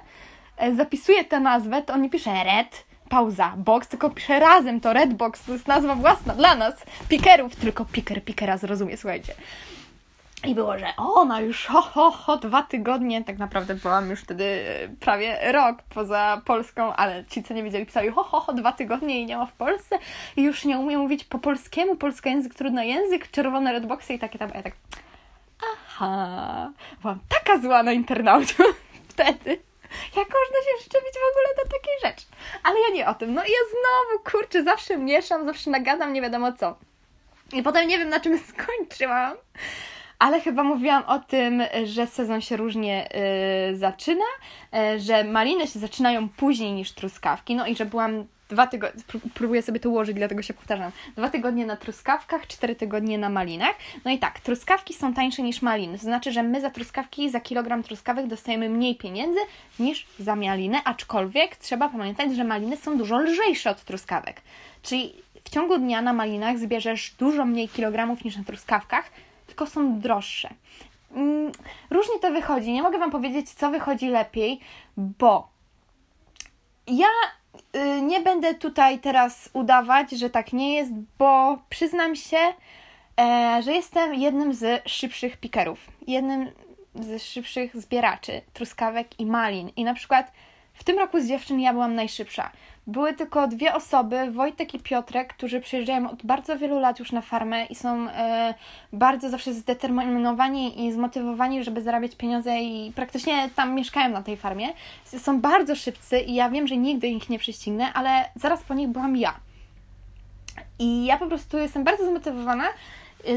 e, zapisuje tę nazwę, to on nie pisze red, pauza, box, tylko pisze razem to red box, to jest nazwa własna dla nas, pikerów, tylko piker pikera zrozumie, słuchajcie. I było, że o, no już ho, ho, ho, dwa tygodnie, tak naprawdę byłam już wtedy e, prawie rok poza Polską, ale ci, co nie wiedzieli, pisali ho, ho, ho, dwa tygodnie i nie ma w Polsce i już nie umiem mówić po polskiemu, polski język, trudny język, czerwone redboxy i takie tam, a ja tak, aha, byłam taka zła na internautu wtedy. Jak można się szczepić w ogóle do takiej rzeczy? Ale ja nie o tym. No i ja znowu, kurczę, zawsze mieszam, zawsze nagadam, nie wiadomo co. I potem nie wiem, na czym skończyłam ale chyba mówiłam o tym, że sezon się różnie y, zaczyna, y, że maliny się zaczynają później niż truskawki, no i że byłam dwa tygodnie, próbuję sobie to ułożyć, dlatego się powtarzam, dwa tygodnie na truskawkach, cztery tygodnie na malinach. No i tak, truskawki są tańsze niż maliny, to znaczy, że my za truskawki, za kilogram truskawek dostajemy mniej pieniędzy niż za maliny, aczkolwiek trzeba pamiętać, że maliny są dużo lżejsze od truskawek. Czyli w ciągu dnia na malinach zbierzesz dużo mniej kilogramów niż na truskawkach, tylko są droższe. Mm, różnie to wychodzi. Nie mogę Wam powiedzieć, co wychodzi lepiej, bo ja y, nie będę tutaj teraz udawać, że tak nie jest, bo przyznam się, e, że jestem jednym z szybszych pikerów, jednym z szybszych zbieraczy truskawek i malin. I na przykład w tym roku z dziewczyn ja byłam najszybsza. Były tylko dwie osoby, Wojtek i Piotrek, którzy przyjeżdżają od bardzo wielu lat już na farmę i są e, bardzo zawsze zdeterminowani i zmotywowani, żeby zarabiać pieniądze i praktycznie tam mieszkają na tej farmie. Są bardzo szybcy i ja wiem, że nigdy ich nie prześcignę, ale zaraz po nich byłam ja. I ja po prostu jestem bardzo zmotywowana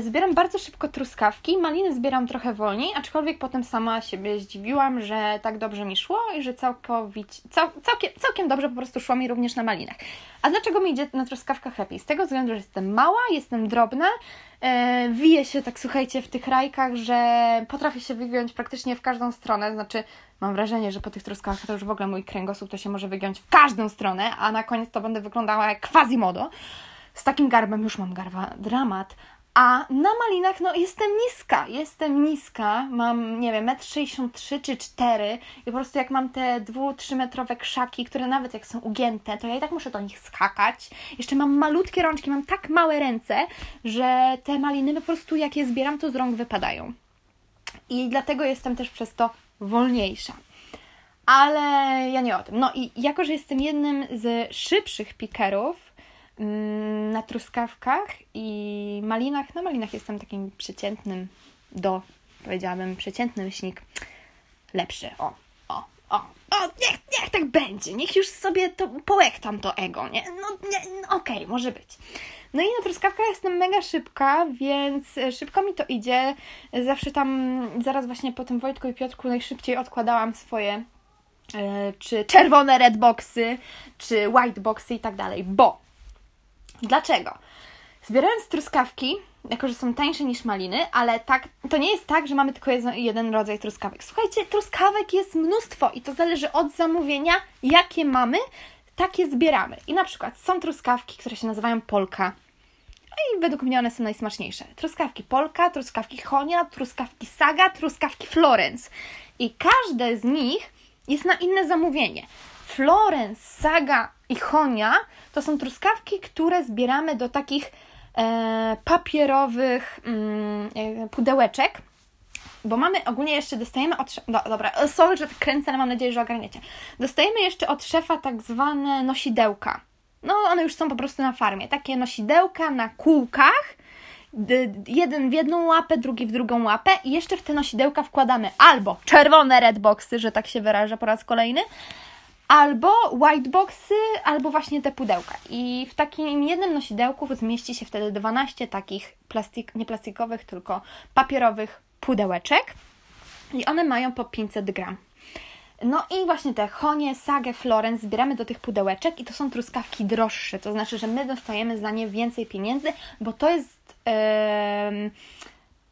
zbieram bardzo szybko truskawki, maliny zbieram trochę wolniej, aczkolwiek potem sama siebie zdziwiłam, że tak dobrze mi szło i że całkowicie, cał, całkiem, całkiem dobrze po prostu szło mi również na malinach. A dlaczego mi idzie na truskawkach lepiej? Z tego względu, że jestem mała, jestem drobna, e, wiję się tak, słuchajcie, w tych rajkach, że potrafię się wygiąć praktycznie w każdą stronę, znaczy mam wrażenie, że po tych truskawkach to już w ogóle mój kręgosłup to się może wygiąć w każdą stronę, a na koniec to będę wyglądała jak quasimodo. Z takim garbem już mam garba dramat, a na malinach, no jestem niska, jestem niska, mam, nie wiem, 1,63 m czy 4 i po prostu jak mam te 2-3 metrowe krzaki, które nawet jak są ugięte, to ja i tak muszę do nich skakać. Jeszcze mam malutkie rączki, mam tak małe ręce, że te maliny po prostu jak je zbieram, to z rąk wypadają. I dlatego jestem też przez to wolniejsza. Ale ja nie o tym. No i jako, że jestem jednym z szybszych pikerów, na truskawkach i malinach. Na malinach jestem takim przeciętnym do, powiedziałabym, przeciętny myślnik. Lepszy. O, o, o, o, niech, niech tak będzie. Niech już sobie to połechtam to ego, nie? No, nie, no okej, okay, może być. No i na truskawkach jestem mega szybka, więc szybko mi to idzie. Zawsze tam, zaraz właśnie po tym Wojtku i Piotrku najszybciej odkładałam swoje e, czy czerwone red boxy, czy white boxy i tak dalej, bo Dlaczego? Zbierając truskawki, jako że są tańsze niż maliny, ale tak, to nie jest tak, że mamy tylko jeden rodzaj truskawek. Słuchajcie, truskawek jest mnóstwo i to zależy od zamówienia, jakie mamy, takie zbieramy. I na przykład są truskawki, które się nazywają polka. No I według mnie one są najsmaczniejsze. Truskawki polka, truskawki chonia, truskawki saga, truskawki Florence. I każde z nich jest na inne zamówienie. Florence, Saga i Honia to są truskawki, które zbieramy do takich e, papierowych mm, e, pudełeczek. Bo mamy ogólnie jeszcze dostajemy od. No, dobra, sorry, że tak kręcę, ale mam nadzieję, że ogarniecie. Dostajemy jeszcze od szefa tak zwane nosidełka. No, one już są po prostu na farmie. Takie nosidełka na kółkach. Jeden w jedną łapę, drugi w drugą łapę, i jeszcze w te nosidełka wkładamy albo czerwone redboxy, że tak się wyraża po raz kolejny, albo whiteboxy, albo właśnie te pudełka. I w takim jednym nosidełku zmieści się wtedy 12 takich plastik, nie plastikowych, tylko papierowych pudełeczek. I one mają po 500 gram. No i właśnie te Honie, Sagę, Florence zbieramy do tych pudełeczek i to są truskawki droższe. To znaczy, że my dostajemy za nie więcej pieniędzy, bo to jest yy,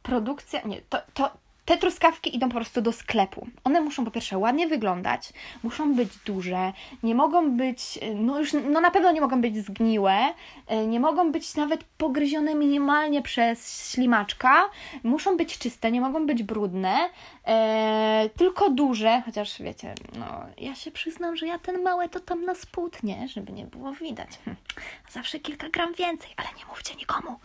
produkcja, nie, to, to, te truskawki idą po prostu do sklepu. One muszą po pierwsze ładnie wyglądać, muszą być duże, nie mogą być, no już no na pewno nie mogą być zgniłe, e, nie mogą być nawet pogryzione minimalnie przez ślimaczka, muszą być czyste, nie mogą być brudne, e, tylko duże, chociaż wiecie, no ja się przyznam, że ja ten małe to tam na spód, nie, żeby nie było widać. Hm. Zawsze kilka gram więcej, ale nie mówcie nikomu.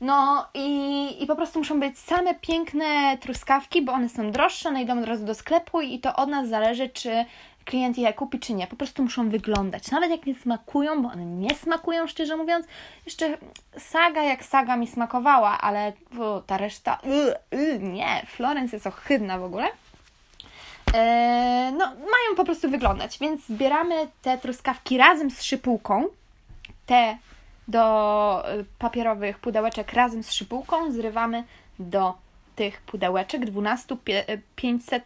No i, i po prostu muszą być same piękne truskawki, bo one są droższe, one idą od razu do sklepu i to od nas zależy, czy klient je kupi, czy nie. Po prostu muszą wyglądać. Nawet jak nie smakują, bo one nie smakują, szczerze mówiąc. Jeszcze saga jak saga mi smakowała, ale ta reszta, yy, yy, nie, Florence jest ohydna w ogóle. Eee, no, mają po prostu wyglądać, więc zbieramy te truskawki razem z szypułką. Te do y, papierowych pudełeczek razem z szypułką zrywamy do tych pudełeczek. 12 500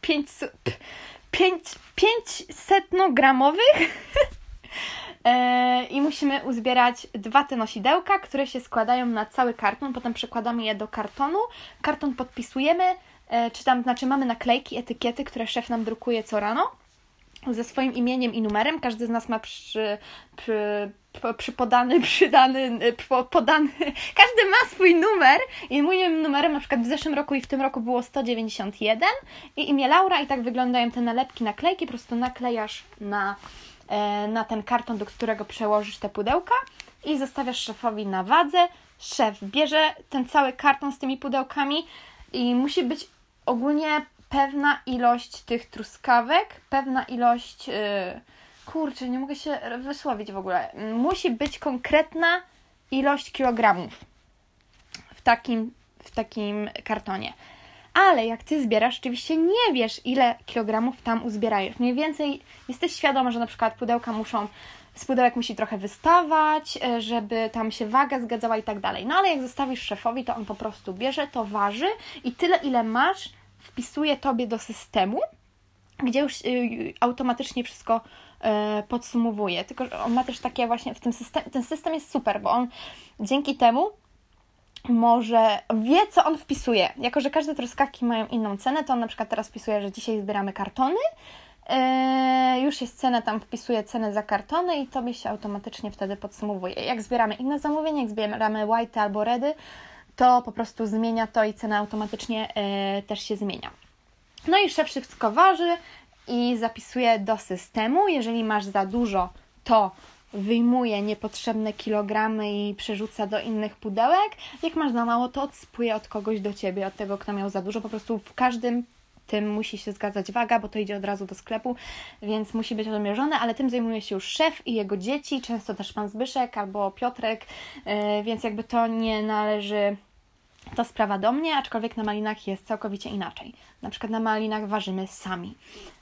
500 500 gramowych i musimy uzbierać dwa te nosidełka, które się składają na cały karton, potem przekładamy je do kartonu, karton podpisujemy, e, czy tam, znaczy mamy naklejki, etykiety, które szef nam drukuje co rano ze swoim imieniem i numerem. Każdy z nas ma przy, przy, przy podany, przydany, podany, każdy ma swój numer i moim numerem na przykład w zeszłym roku i w tym roku było 191 i imię Laura i tak wyglądają te nalepki, naklejki, po prostu naklejasz na, e, na ten karton, do którego przełożysz te pudełka i zostawiasz szefowi na wadze. Szef bierze ten cały karton z tymi pudełkami i musi być ogólnie pewna ilość tych truskawek, pewna ilość. Yy, kurczę, nie mogę się wysłowić w ogóle. Musi być konkretna ilość kilogramów w takim, w takim kartonie. Ale jak ty zbierasz, oczywiście nie wiesz, ile kilogramów tam uzbierajesz. Mniej więcej jesteś świadoma, że na przykład pudełka muszą z pudełek musi trochę wystawać, e, żeby tam się waga zgadzała i tak dalej. No ale jak zostawisz szefowi, to on po prostu bierze, to waży i tyle, ile masz, wpisuje tobie do systemu, gdzie już y, automatycznie wszystko podsumowuje. Tylko, że on ma też takie właśnie w tym systemie, ten system jest super, bo on dzięki temu może wie, co on wpisuje. Jako, że każde truskawki mają inną cenę, to on na przykład teraz wpisuje, że dzisiaj zbieramy kartony, Yy, już jest cena, tam wpisuje cenę za kartony i tobie się automatycznie wtedy podsumowuje. Jak zbieramy inne zamówienia, jak zbieramy white albo redy, to po prostu zmienia to i cena automatycznie yy, też się zmienia. No i szef wszystko waży i zapisuje do systemu. Jeżeli masz za dużo, to wyjmuje niepotrzebne kilogramy i przerzuca do innych pudełek. Jak masz za mało, to odspuje od kogoś do ciebie, od tego, kto miał za dużo. Po prostu w każdym tym musi się zgadzać waga, bo to idzie od razu do sklepu, więc musi być odmierzone, ale tym zajmuje się już szef i jego dzieci, często też pan Zbyszek albo Piotrek, e, więc jakby to nie należy to sprawa do mnie, aczkolwiek na malinach jest całkowicie inaczej. Na przykład na malinach ważymy sami,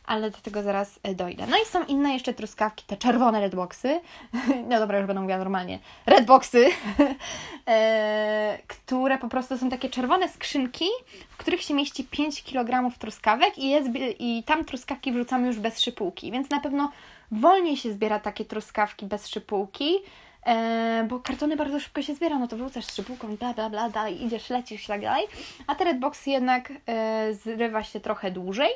ale do tego zaraz e, dojdę. No i są inne jeszcze truskawki, te czerwone redboxy. No dobra, już będę mówiła normalnie. Redboxy, e, które po prostu są takie czerwone skrzynki, w których się mieści 5 kg truskawek i, jest, i tam truskawki wrzucamy już bez szypułki, więc na pewno wolniej się zbiera takie truskawki bez szypułki e, bo kartony bardzo szybko się zbiera, no to wrzucasz szypułką, bla, bla, bla, dalej idziesz, lecisz i tak dalej, a te redboxy jednak e, zrywa się trochę dłużej,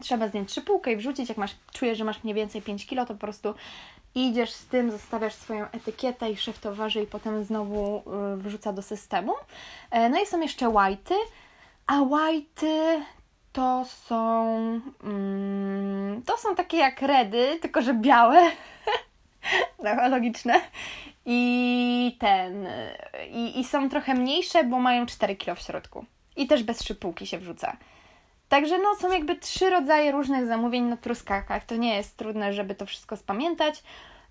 trzeba zdjąć szypułkę i wrzucić, jak masz, czujesz, że masz mniej więcej 5 kg, to po prostu idziesz z tym, zostawiasz swoją etykietę i szef to waży i potem znowu y, wrzuca do systemu. E, no i są jeszcze white'y, a white'y to są mm, to są takie jak redy, tylko że białe. no, logiczne. I ten. I, I są trochę mniejsze, bo mają 4 kg w środku. I też bez szypułki się wrzuca. Także no, są jakby trzy rodzaje różnych zamówień na truskawkach. To nie jest trudne, żeby to wszystko spamiętać.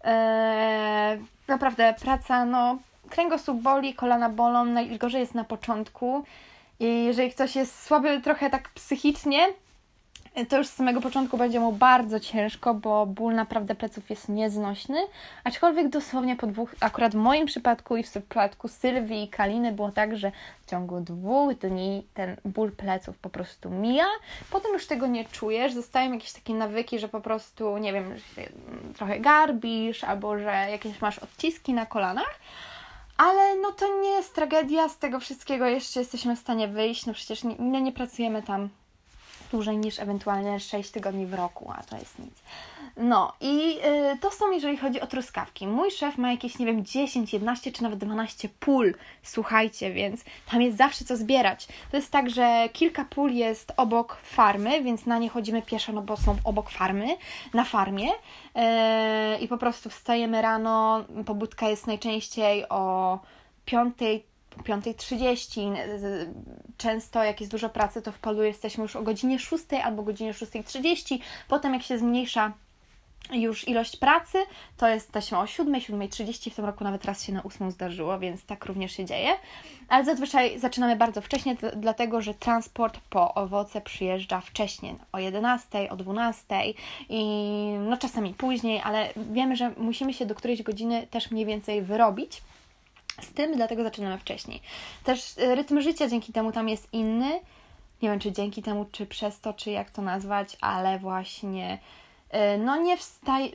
Eee, naprawdę praca, no, kręgosłup boli, kolana bolą, najgorzej jest na początku. I jeżeli ktoś jest słaby trochę tak psychicznie, to już z samego początku będzie mu bardzo ciężko, bo ból naprawdę pleców jest nieznośny. Aczkolwiek dosłownie po dwóch, akurat w moim przypadku i w przypadku Sylwii i Kaliny było tak, że w ciągu dwóch dni ten ból pleców po prostu mija. Potem już tego nie czujesz, zostają jakieś takie nawyki, że po prostu, nie wiem, trochę garbisz albo że jakieś masz odciski na kolanach. Ale no to nie jest tragedia, z tego wszystkiego jeszcze jesteśmy w stanie wyjść, no przecież nie, nie pracujemy tam dłużej niż ewentualnie 6 tygodni w roku, a to jest nic. No i y, to są, jeżeli chodzi o truskawki. Mój szef ma jakieś, nie wiem, 10, 11 czy nawet 12 pól, słuchajcie, więc tam jest zawsze co zbierać. To jest tak, że kilka pól jest obok farmy, więc na nie chodzimy pieszo, no bo są obok farmy, na farmie yy, i po prostu wstajemy rano, pobudka jest najczęściej o 5, 5.30. Często, jak jest dużo pracy, to w polu jesteśmy już o godzinie 6 albo godzinie 6.30. Potem, jak się zmniejsza już ilość pracy, to jesteśmy o 7, 7.30, w tym roku nawet raz się na 8 zdarzyło, więc tak również się dzieje. Ale zazwyczaj zaczynamy bardzo wcześnie, dlatego że transport po owoce przyjeżdża wcześniej, o 11, o 12 i no czasami później, ale wiemy, że musimy się do którejś godziny też mniej więcej wyrobić z tym, dlatego zaczynamy wcześniej. Też e, rytm życia dzięki temu tam jest inny. Nie wiem, czy dzięki temu, czy przez to, czy jak to nazwać, ale właśnie e, no nie wstaj,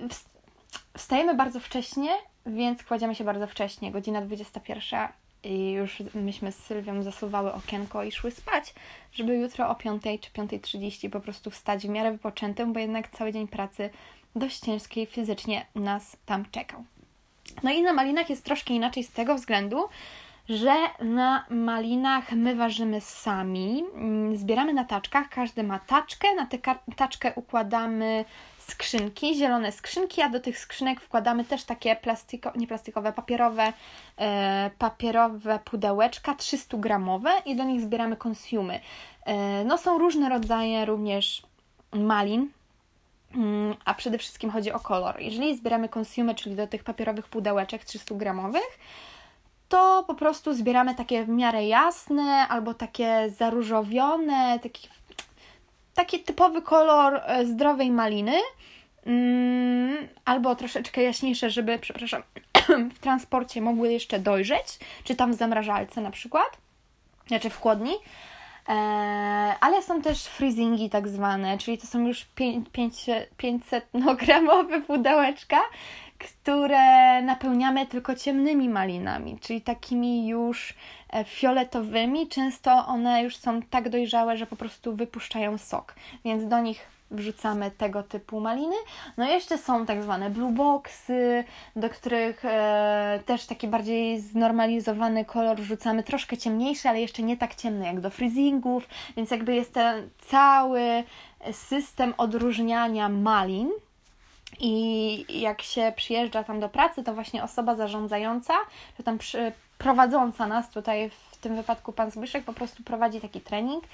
wstajemy bardzo wcześnie, więc kładziemy się bardzo wcześnie, godzina 21 i już myśmy z Sylwią zasuwały okienko i szły spać, żeby jutro o 5 czy 5.30 po prostu wstać w miarę wypoczętym, bo jednak cały dzień pracy dość ciężkiej fizycznie nas tam czekał. No i na malinach jest troszkę inaczej z tego względu, że na malinach my ważymy sami, mm, zbieramy na taczkach, każdy ma taczkę, na tę taczkę układamy skrzynki, zielone skrzynki, a do tych skrzynek wkładamy też takie plastiko, nie plastikowe, papierowe, e, papierowe pudełeczka 300 gramowe i do nich zbieramy konsumy. E, no są różne rodzaje również malin, a przede wszystkim chodzi o kolor. Jeżeli zbieramy konsumy, czyli do tych papierowych pudełeczek 300 gramowych, to po prostu zbieramy takie w miarę jasne albo takie zaróżowione, taki, taki typowy kolor e, zdrowej maliny. mm, albo troszeczkę jaśniejsze, żeby, przepraszam, w transporcie mogły jeszcze dojrzeć, czy tam w zamrażalce na przykład, znaczy w chłodni. E, ale są też freezingi tak zwane, czyli to są już 500-gramowe pudełeczka, które napełniamy tylko ciemnymi malinami, czyli takimi już e, fioletowymi. Często one już są tak dojrzałe, że po prostu wypuszczają sok, więc do nich wrzucamy tego typu maliny. No i jeszcze są tak zwane blue boxy, do których e, też taki bardziej znormalizowany kolor wrzucamy, troszkę ciemniejszy, ale jeszcze nie tak ciemny jak do freezingów, więc jakby jest ten cały system odróżniania malin. I jak się przyjeżdża tam do pracy, to właśnie osoba zarządzająca, czy tam przy, prowadząca nas, tutaj w tym wypadku pan Zbyszek, po prostu prowadzi taki trening,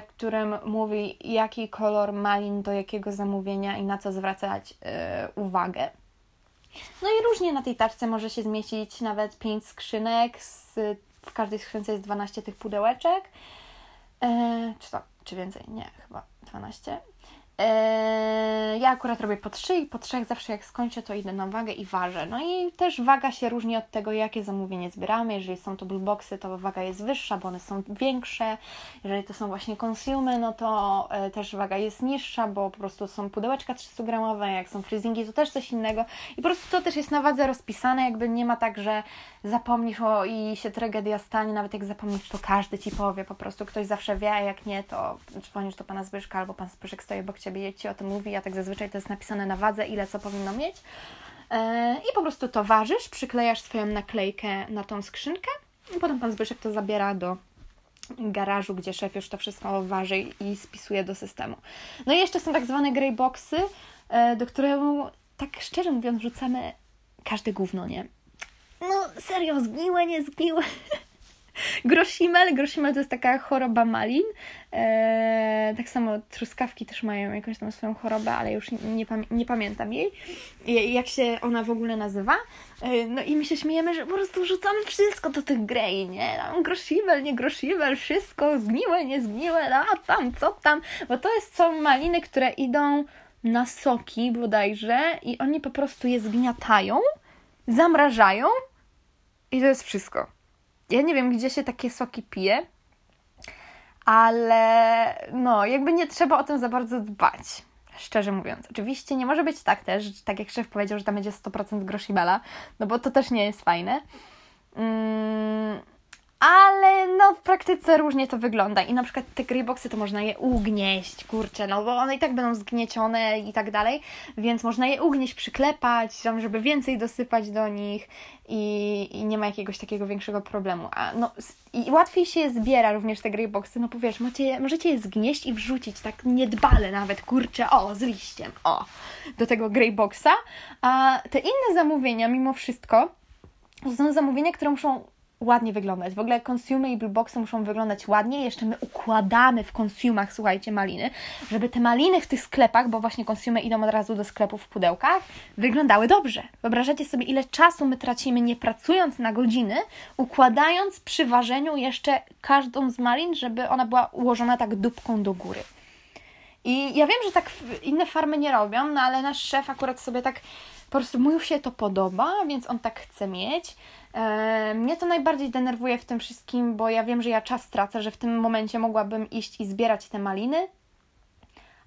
w którym mówi, jaki kolor malin do jakiego zamówienia i na co zwracać e, uwagę. No i różnie na tej taczce może się zmieścić nawet 5 skrzynek, z, w każdej skrzynce jest 12 tych pudełeczek. E, czy to, czy więcej? Nie, chyba 12. Eee, ja akurat robię po trzy i po trzech zawsze jak skończę, to idę na wagę i ważę. No i też waga się różni od tego, jakie zamówienie zbieramy. Jeżeli są to blueboxy, to waga jest wyższa, bo one są większe. Jeżeli to są właśnie consumy, no to e, też waga jest niższa, bo po prostu są pudełeczka 300-gramowe, jak są freezingi, to też coś innego. I po prostu to też jest na wadze rozpisane, jakby nie ma tak, że zapomnisz o, i się tragedia stanie, nawet jak zapomnisz, to każdy Ci powie, po prostu ktoś zawsze wie, a jak nie, to dzwonisz do Pana Zbyszka albo Pan Zbyszek stoi obok Ciebie Ciebie, Ci o tym mówi, a tak zazwyczaj to jest napisane na wadze, ile co powinno mieć. E, I po prostu to ważysz, przyklejasz swoją naklejkę na tą skrzynkę i potem Pan Zbyszek to zabiera do garażu, gdzie szef już to wszystko waży i spisuje do systemu. No i jeszcze są tak zwane grey boxy, e, do którego tak szczerze mówiąc wrzucamy każde gówno, nie? No serio, zgniłe, nie zgniłe. Grosimel. Grosimel to jest taka choroba malin. E, tak samo truskawki też mają jakąś tam swoją chorobę, ale już nie, nie pamiętam jej, jak się ona w ogóle nazywa. E, no i my się śmiejemy, że po prostu rzucamy wszystko do tych grei, nie? Tam grosimel, nie grosimel, wszystko, zgniłe, nie zgniłe, a tam, co tam. Bo to jest, są maliny, które idą na soki bodajże i oni po prostu je zgniatają, zamrażają i to jest wszystko ja nie wiem, gdzie się takie soki pije, ale no, jakby nie trzeba o tym za bardzo dbać. Szczerze mówiąc. Oczywiście nie może być tak też, tak jak szef powiedział, że tam będzie 100% groshibala, no bo to też nie jest fajne. Mm, ale no w praktyce różnie to wygląda i na przykład te greyboxy to można je ugnieść, kurczę, no bo one i tak będą zgniecione i tak dalej, więc można je ugnieść, przyklepać, żeby więcej dosypać do nich i, i nie ma jakiegoś takiego większego problemu. A no i łatwiej się je zbiera również te greyboxy, no bo wiesz, macie, możecie je zgnieść i wrzucić tak niedbale nawet, kurczę, o, z liściem, o, do tego greyboxa, a te inne zamówienia mimo wszystko to są zamówienia, które muszą ładnie wyglądać. W ogóle konsumy i blueboxy muszą wyglądać ładnie. Jeszcze my układamy w konsumach, słuchajcie, maliny, żeby te maliny w tych sklepach, bo właśnie konsumy idą od razu do sklepów w pudełkach, wyglądały dobrze. Wyobrażacie sobie, ile czasu my tracimy nie pracując na godziny, układając przy ważeniu jeszcze każdą z malin, żeby ona była ułożona tak dupką do góry. I ja wiem, że tak inne farmy nie robią, no ale nasz szef akurat sobie tak po prostu mu się to podoba, więc on tak chce mieć. E, mnie to najbardziej denerwuje w tym wszystkim, bo ja wiem, że ja czas tracę, że w tym momencie mogłabym iść i zbierać te maliny,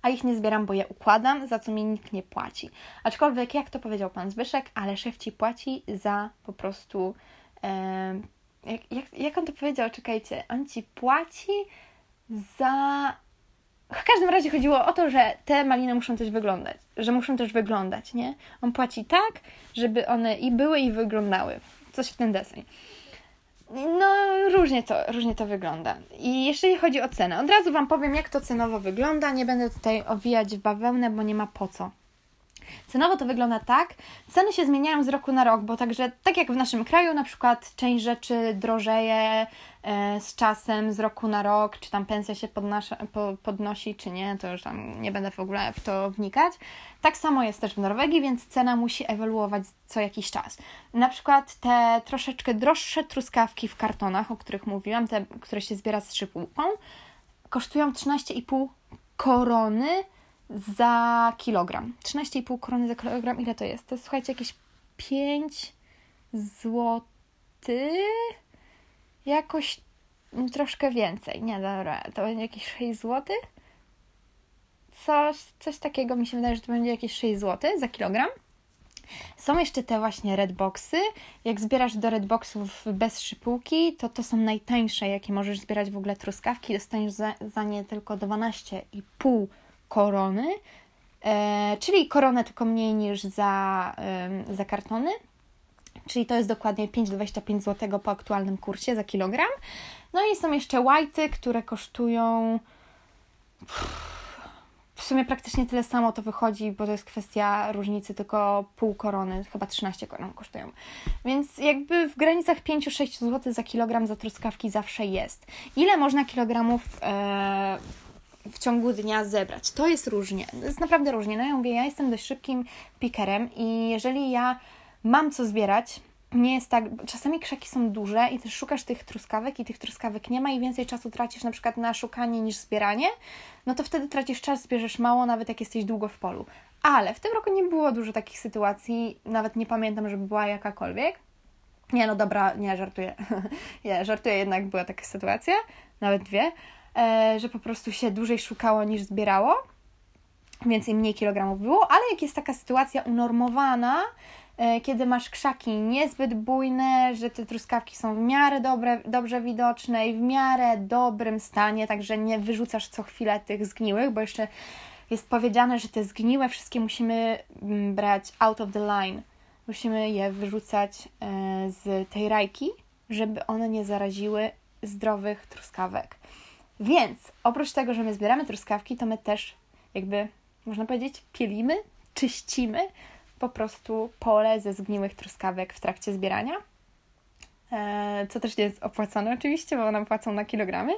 a ich nie zbieram, bo je układam, za co mi nikt nie płaci. Aczkolwiek, jak to powiedział pan Zbyszek, ale szef ci płaci za po prostu. E, jak, jak, jak on to powiedział? Czekajcie, on ci płaci za w każdym razie chodziło o to, że te maliny muszą też wyglądać, że muszą też wyglądać, nie? On płaci tak, żeby one i były, i wyglądały. Coś w ten deseń. No, różnie to, różnie to wygląda. I jeżeli chodzi o cenę, od razu Wam powiem, jak to cenowo wygląda. Nie będę tutaj owijać w bawełnę, bo nie ma po co. Cenowo to wygląda tak. Ceny się zmieniają z roku na rok, bo także tak jak w naszym kraju, na przykład część rzeczy drożeje z czasem, z roku na rok, czy tam pensja się podnasza, po, podnosi, czy nie, to już tam nie będę w ogóle w to wnikać. Tak samo jest też w Norwegii, więc cena musi ewoluować co jakiś czas. Na przykład te troszeczkę droższe truskawki w kartonach, o których mówiłam, te, które się zbiera z szypułką, kosztują 13,5 korony za kilogram. 13,5 korony za kilogram. Ile to jest? To jest, słuchajcie, jakieś 5 złoty? Jakoś troszkę więcej. Nie, dobra, to będzie jakieś 6 zł? Coś, coś takiego mi się wydaje, że to będzie jakieś 6 zł za kilogram. Są jeszcze te właśnie redboxy. Jak zbierasz do redboxów bez szypułki, to to są najtańsze, jakie możesz zbierać w ogóle truskawki. Dostaniesz za, za nie tylko 12,5 korony, e, czyli koronę tylko mniej niż za, e, za kartony. Czyli to jest dokładnie 5,25 zł po aktualnym kursie za kilogram. No i są jeszcze white'y, które kosztują w sumie praktycznie tyle samo to wychodzi, bo to jest kwestia różnicy tylko pół korony, chyba 13 koron kosztują. Więc jakby w granicach 5-6 zł za kilogram za truskawki zawsze jest. Ile można kilogramów e, w ciągu dnia zebrać? To jest różnie, to jest naprawdę różnie. No ja mówię, ja jestem dość szybkim pikerem i jeżeli ja mam co zbierać, nie jest tak, czasami krzaki są duże i też szukasz tych truskawek i tych truskawek nie ma i więcej czasu tracisz na przykład na szukanie niż zbieranie, no to wtedy tracisz czas, zbierzesz mało, nawet jak jesteś długo w polu. Ale w tym roku nie było dużo takich sytuacji, nawet nie pamiętam, żeby była jakakolwiek. Nie, no dobra, nie, żartuję. nie, żartuję, jednak była taka sytuacja, nawet dwie, e, że po prostu się dłużej szukało niż zbierało, więcej, mniej kilogramów było, ale jak jest taka sytuacja unormowana, kiedy masz krzaki niezbyt bujne, że te truskawki są w miarę dobre, dobrze widoczne i w miarę dobrym stanie, także nie wyrzucasz co chwilę tych zgniłych, bo jeszcze jest powiedziane, że te zgniłe wszystkie musimy mm, brać out of the line. Musimy je wyrzucać e, z tej rajki, żeby one nie zaraziły zdrowych truskawek. Więc oprócz tego, że my zbieramy truskawki, to my też jakby, można powiedzieć, pielimy, czyścimy po prostu pole ze zgniłych truskawek w trakcie zbierania, e, co też nie jest opłacone oczywiście, bo nam płacą na kilogramy.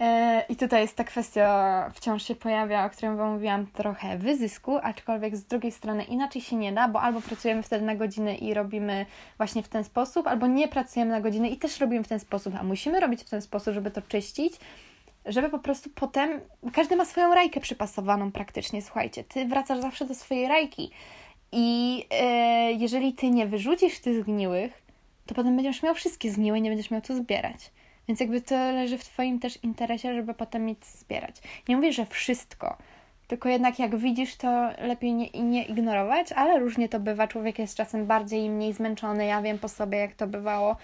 E, I tutaj jest ta kwestia, wciąż się pojawia, o której Wam mówiłam, trochę wyzysku, aczkolwiek z drugiej strony inaczej się nie da, bo albo pracujemy wtedy na godziny i robimy właśnie w ten sposób, albo nie pracujemy na godziny i też robimy w ten sposób, a musimy robić w ten sposób, żeby to czyścić, żeby po prostu potem, każdy ma swoją rajkę przypasowaną praktycznie, słuchajcie, Ty wracasz zawsze do swojej rajki, i e, jeżeli ty nie wyrzucisz tych zgniłych, to potem będziesz miał wszystkie zgniłe i nie będziesz miał co zbierać. Więc jakby to leży w Twoim też interesie, żeby potem mieć zbierać. Nie mówię, że wszystko, tylko jednak jak widzisz, to lepiej nie, nie ignorować, ale różnie to bywa. Człowiek jest czasem bardziej i mniej zmęczony. Ja wiem po sobie, jak to bywało.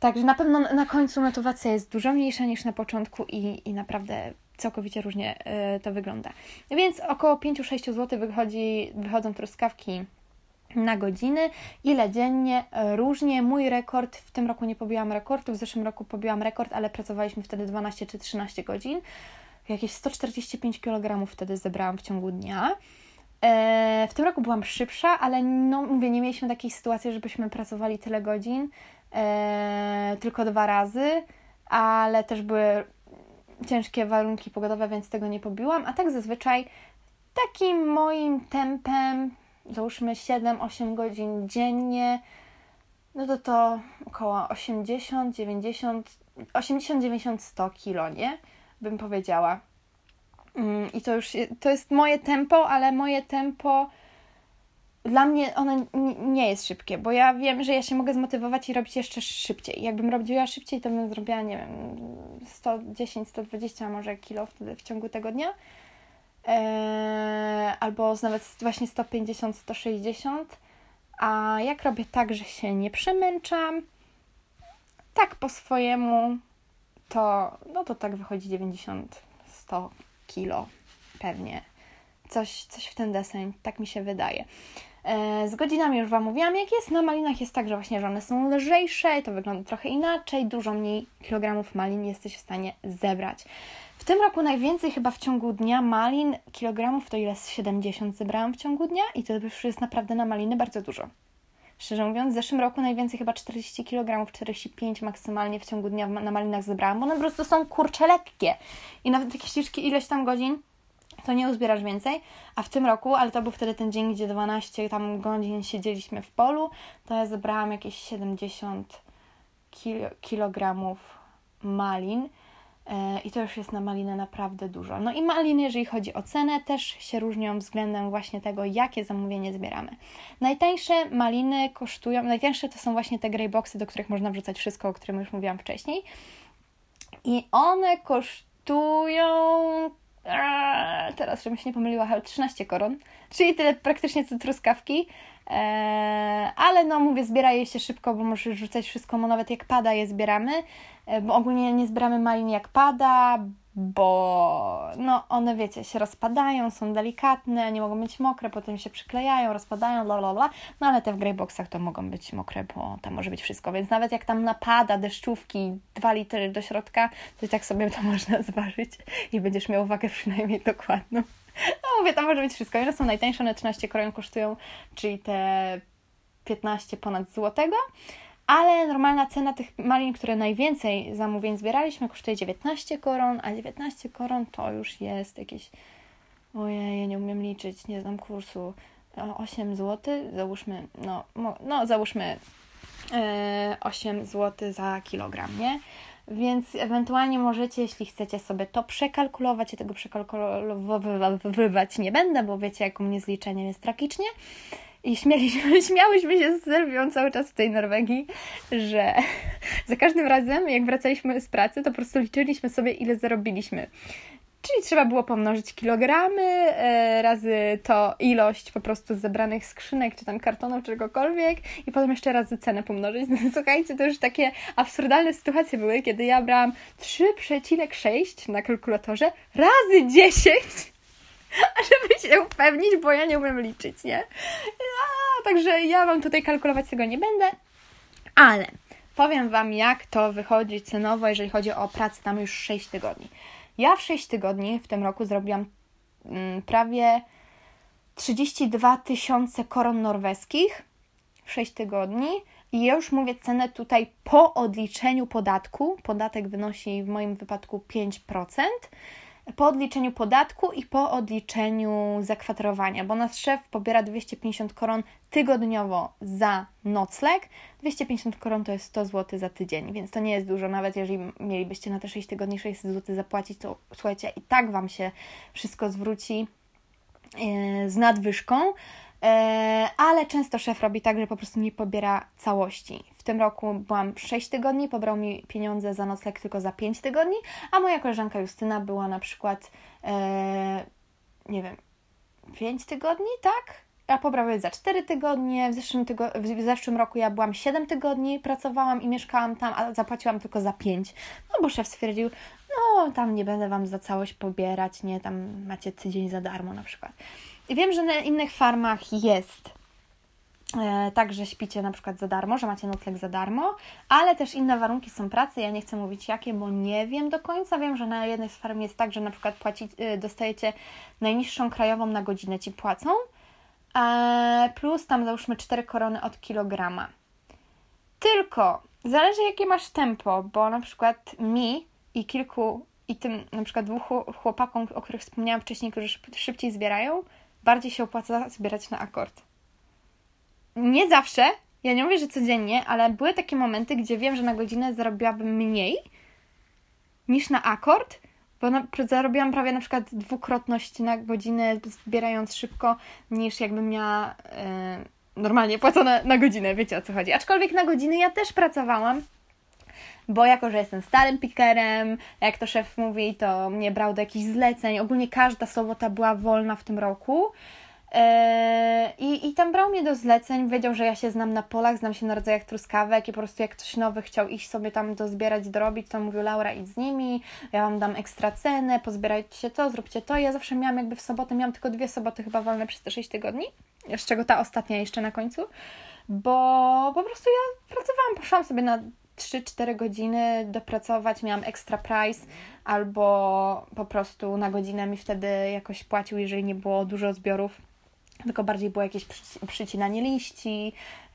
Także na pewno na końcu motywacja jest dużo mniejsza niż na początku i, i naprawdę całkowicie różnie y, to wygląda. Więc około 5-6 zł wychodzi, wychodzą truskawki na godziny. Ile dziennie? Różnie. Mój rekord, w tym roku nie pobiłam rekordu, w zeszłym roku pobiłam rekord, ale pracowaliśmy wtedy 12 czy 13 godzin. Jakieś 145 kg wtedy zebrałam w ciągu dnia. E, w tym roku byłam szybsza, ale no mówię, nie mieliśmy takiej sytuacji, żebyśmy pracowali tyle godzin, e, tylko dwa razy, ale też były ciężkie warunki pogodowe, więc tego nie pobiłam, a tak zazwyczaj takim moim tempem, załóżmy 7-8 godzin dziennie, no to to około 80, 90, 80, 90, 100 kilo, nie? Bym powiedziała. Mm, I to już to jest moje tempo, ale moje tempo dla mnie ono nie jest szybkie, bo ja wiem, że ja się mogę zmotywować i robić jeszcze szybciej. Jakbym robiła szybciej, to bym zrobiła, nie wiem, 110, 120 może kilo w ciągu tego dnia. Eee, albo nawet właśnie 150, 160. A jak robię tak, że się nie przemęczam, tak po swojemu, to no to tak wychodzi 90, 100 kilo pewnie. Coś, coś w ten deseń, tak mi się wydaje. E, z godzinami już Wam mówiłam, jak jest. Na malinach jest tak, że właśnie że one są lżejsze to wygląda trochę inaczej. Dużo mniej kilogramów malin jesteś w stanie zebrać. W tym roku najwięcej chyba w ciągu dnia malin, kilogramów to ile? 70 zebrałam w ciągu dnia i to już jest naprawdę na maliny bardzo dużo. Szczerze mówiąc, w zeszłym roku najwięcej chyba 40 kg, 45 maksymalnie w ciągu dnia na malinach zebrałam, bo one po prostu są kurcze lekkie. I nawet takie ścieżki ileś tam godzin to nie uzbierasz więcej, a w tym roku, ale to był wtedy ten dzień, gdzie 12 tam godzin siedzieliśmy w polu, to ja zebrałam jakieś 70 kil kilogramów malin. E, I to już jest na malinę naprawdę dużo. No i maliny, jeżeli chodzi o cenę, też się różnią względem właśnie tego, jakie zamówienie zbieramy. Najtańsze maliny kosztują, najtańsze to są właśnie te grey boxy, do których można wrzucać wszystko, o którym już mówiłam wcześniej. I one kosztują eee, teraz, żebym się nie pomyliła, 13 koron, czyli tyle praktycznie co truskawki. Eee, ale no mówię, zbiera je się szybko, bo możesz rzucać wszystko, bo nawet jak pada je zbieramy, e, bo ogólnie nie zbieramy malin jak pada, bo no one wiecie, się rozpadają, są delikatne, nie mogą być mokre, potem się przyklejają, rozpadają, bla bla bla, no ale te w greyboxach to mogą być mokre, bo tam może być wszystko, więc nawet jak tam napada deszczówki 2 litry do środka, to i tak sobie to można zważyć i będziesz miał wagę przynajmniej dokładną. No mówię, tam może być wszystko. One są najtańsze, one 13 koron kosztują, czyli te 15 ponad złotego. Ale normalna cena tych malin, które najwięcej zamówień zbieraliśmy, kosztuje 19 koron, a 19 koron to już jest jakieś. Ojej, nie umiem liczyć, nie znam kursu. 8 zł, załóżmy, no, no załóżmy 8 zł za kilogram, nie? Więc ewentualnie możecie, jeśli chcecie sobie to przekalkulować, ja tego przekalkulowywać nie będę, bo wiecie, jak u mnie z liczeniem jest tragicznie. I śmialiśmy, śmiałyśmy się z Sylwią cały czas w tej Norwegii, że za każdym razem, jak wracaliśmy z pracy, to po prostu liczyliśmy sobie, ile zarobiliśmy. Czyli trzeba było pomnożyć kilogramy e, razy to ilość po prostu zebranych skrzynek, czy tam kartonów, czegokolwiek i potem jeszcze razy cenę pomnożyć. Słuchajcie, to już takie absurdalne sytuacje były, kiedy ja brałam 3,6 na kalkulatorze razy 10 żeby się upewnić, bo ja nie umiem liczyć, nie? A, także ja Wam tutaj kalkulować tego nie będę, ale powiem Wam, jak to wychodzi cenowo, jeżeli chodzi o pracę tam już 6 tygodni. Ja w 6 tygodni w tym roku zrobiłam mm, prawie 32 tysiące koron norweskich w 6 tygodni. I ja już mówię cenę tutaj po odliczeniu podatku. Podatek wynosi w moim wypadku 5% po odliczeniu podatku i po odliczeniu zakwaterowania, bo nasz szef pobiera 250 koron tygodniowo za nocleg. 250 koron to jest 100 zł za tydzień, więc to nie jest dużo. Nawet jeżeli mielibyście na te 6 tygodni 600 zł zapłacić, to słuchajcie, i tak Wam się wszystko zwróci e, z nadwyżką. E, ale często szef robi tak, że po prostu nie pobiera całości. W tym roku byłam 6 tygodni, pobrał mi pieniądze za nocleg tylko za 5 tygodni, a moja koleżanka Justyna była na przykład, e, nie wiem, 5 tygodni, tak? A pobrał je za 4 tygodnie. W zeszłym, tygo- w zeszłym roku ja byłam 7 tygodni, pracowałam i mieszkałam tam, a zapłaciłam tylko za 5. No bo szef stwierdził, no tam nie będę Wam za całość pobierać, nie, tam macie tydzień za darmo na przykład. I wiem, że na innych farmach jest e, tak, że śpicie na przykład za darmo, że macie nocleg za darmo, ale też inne warunki są pracy. Ja nie chcę mówić jakie, bo nie wiem do końca. Wiem, że na jednej z farm jest tak, że na przykład płaci, e, dostajecie najniższą krajową na godzinę ci płacą, e, plus tam załóżmy 4 korony od kilograma. Tylko zależy jakie masz tempo, bo na przykład mi i kilku i tym na przykład dwóch chłopakom, o których wspomniałam wcześniej, którzy szybciej zbierają, bardziej się opłaca zbierać na akord. Nie zawsze, ja nie mówię, że codziennie, ale były takie momenty, gdzie wiem, że na godzinę zarobiłabym mniej niż na akord, bo na, zarobiłam prawie na przykład dwukrotność na godzinę, zbierając szybko, niż jakbym miała e, normalnie płacone na godzinę, wiecie o co chodzi. Aczkolwiek na godziny ja też pracowałam, bo jako, że jestem starym pikerem, jak to szef mówi, to mnie brał do jakichś zleceń. Ogólnie każda sobota była wolna w tym roku. Eee, I, I tam brał mnie do zleceń, wiedział, że ja się znam na polach, znam się na rodzajach truskawek i po prostu jak ktoś nowy chciał iść sobie tam dozbierać, dorobić, to mówił Laura idź z nimi, ja Wam dam ekstra cenę, pozbierajcie to, zróbcie to. Ja zawsze miałam jakby w sobotę, miałam tylko dwie soboty chyba wolne przez te 6 tygodni, z czego ta ostatnia jeszcze na końcu, bo po prostu ja pracowałam, poszłam sobie na 3-4 godziny dopracować, miałam extra price, albo po prostu na godzinę mi wtedy jakoś płacił, jeżeli nie było dużo zbiorów, tylko bardziej było jakieś przycinanie liści,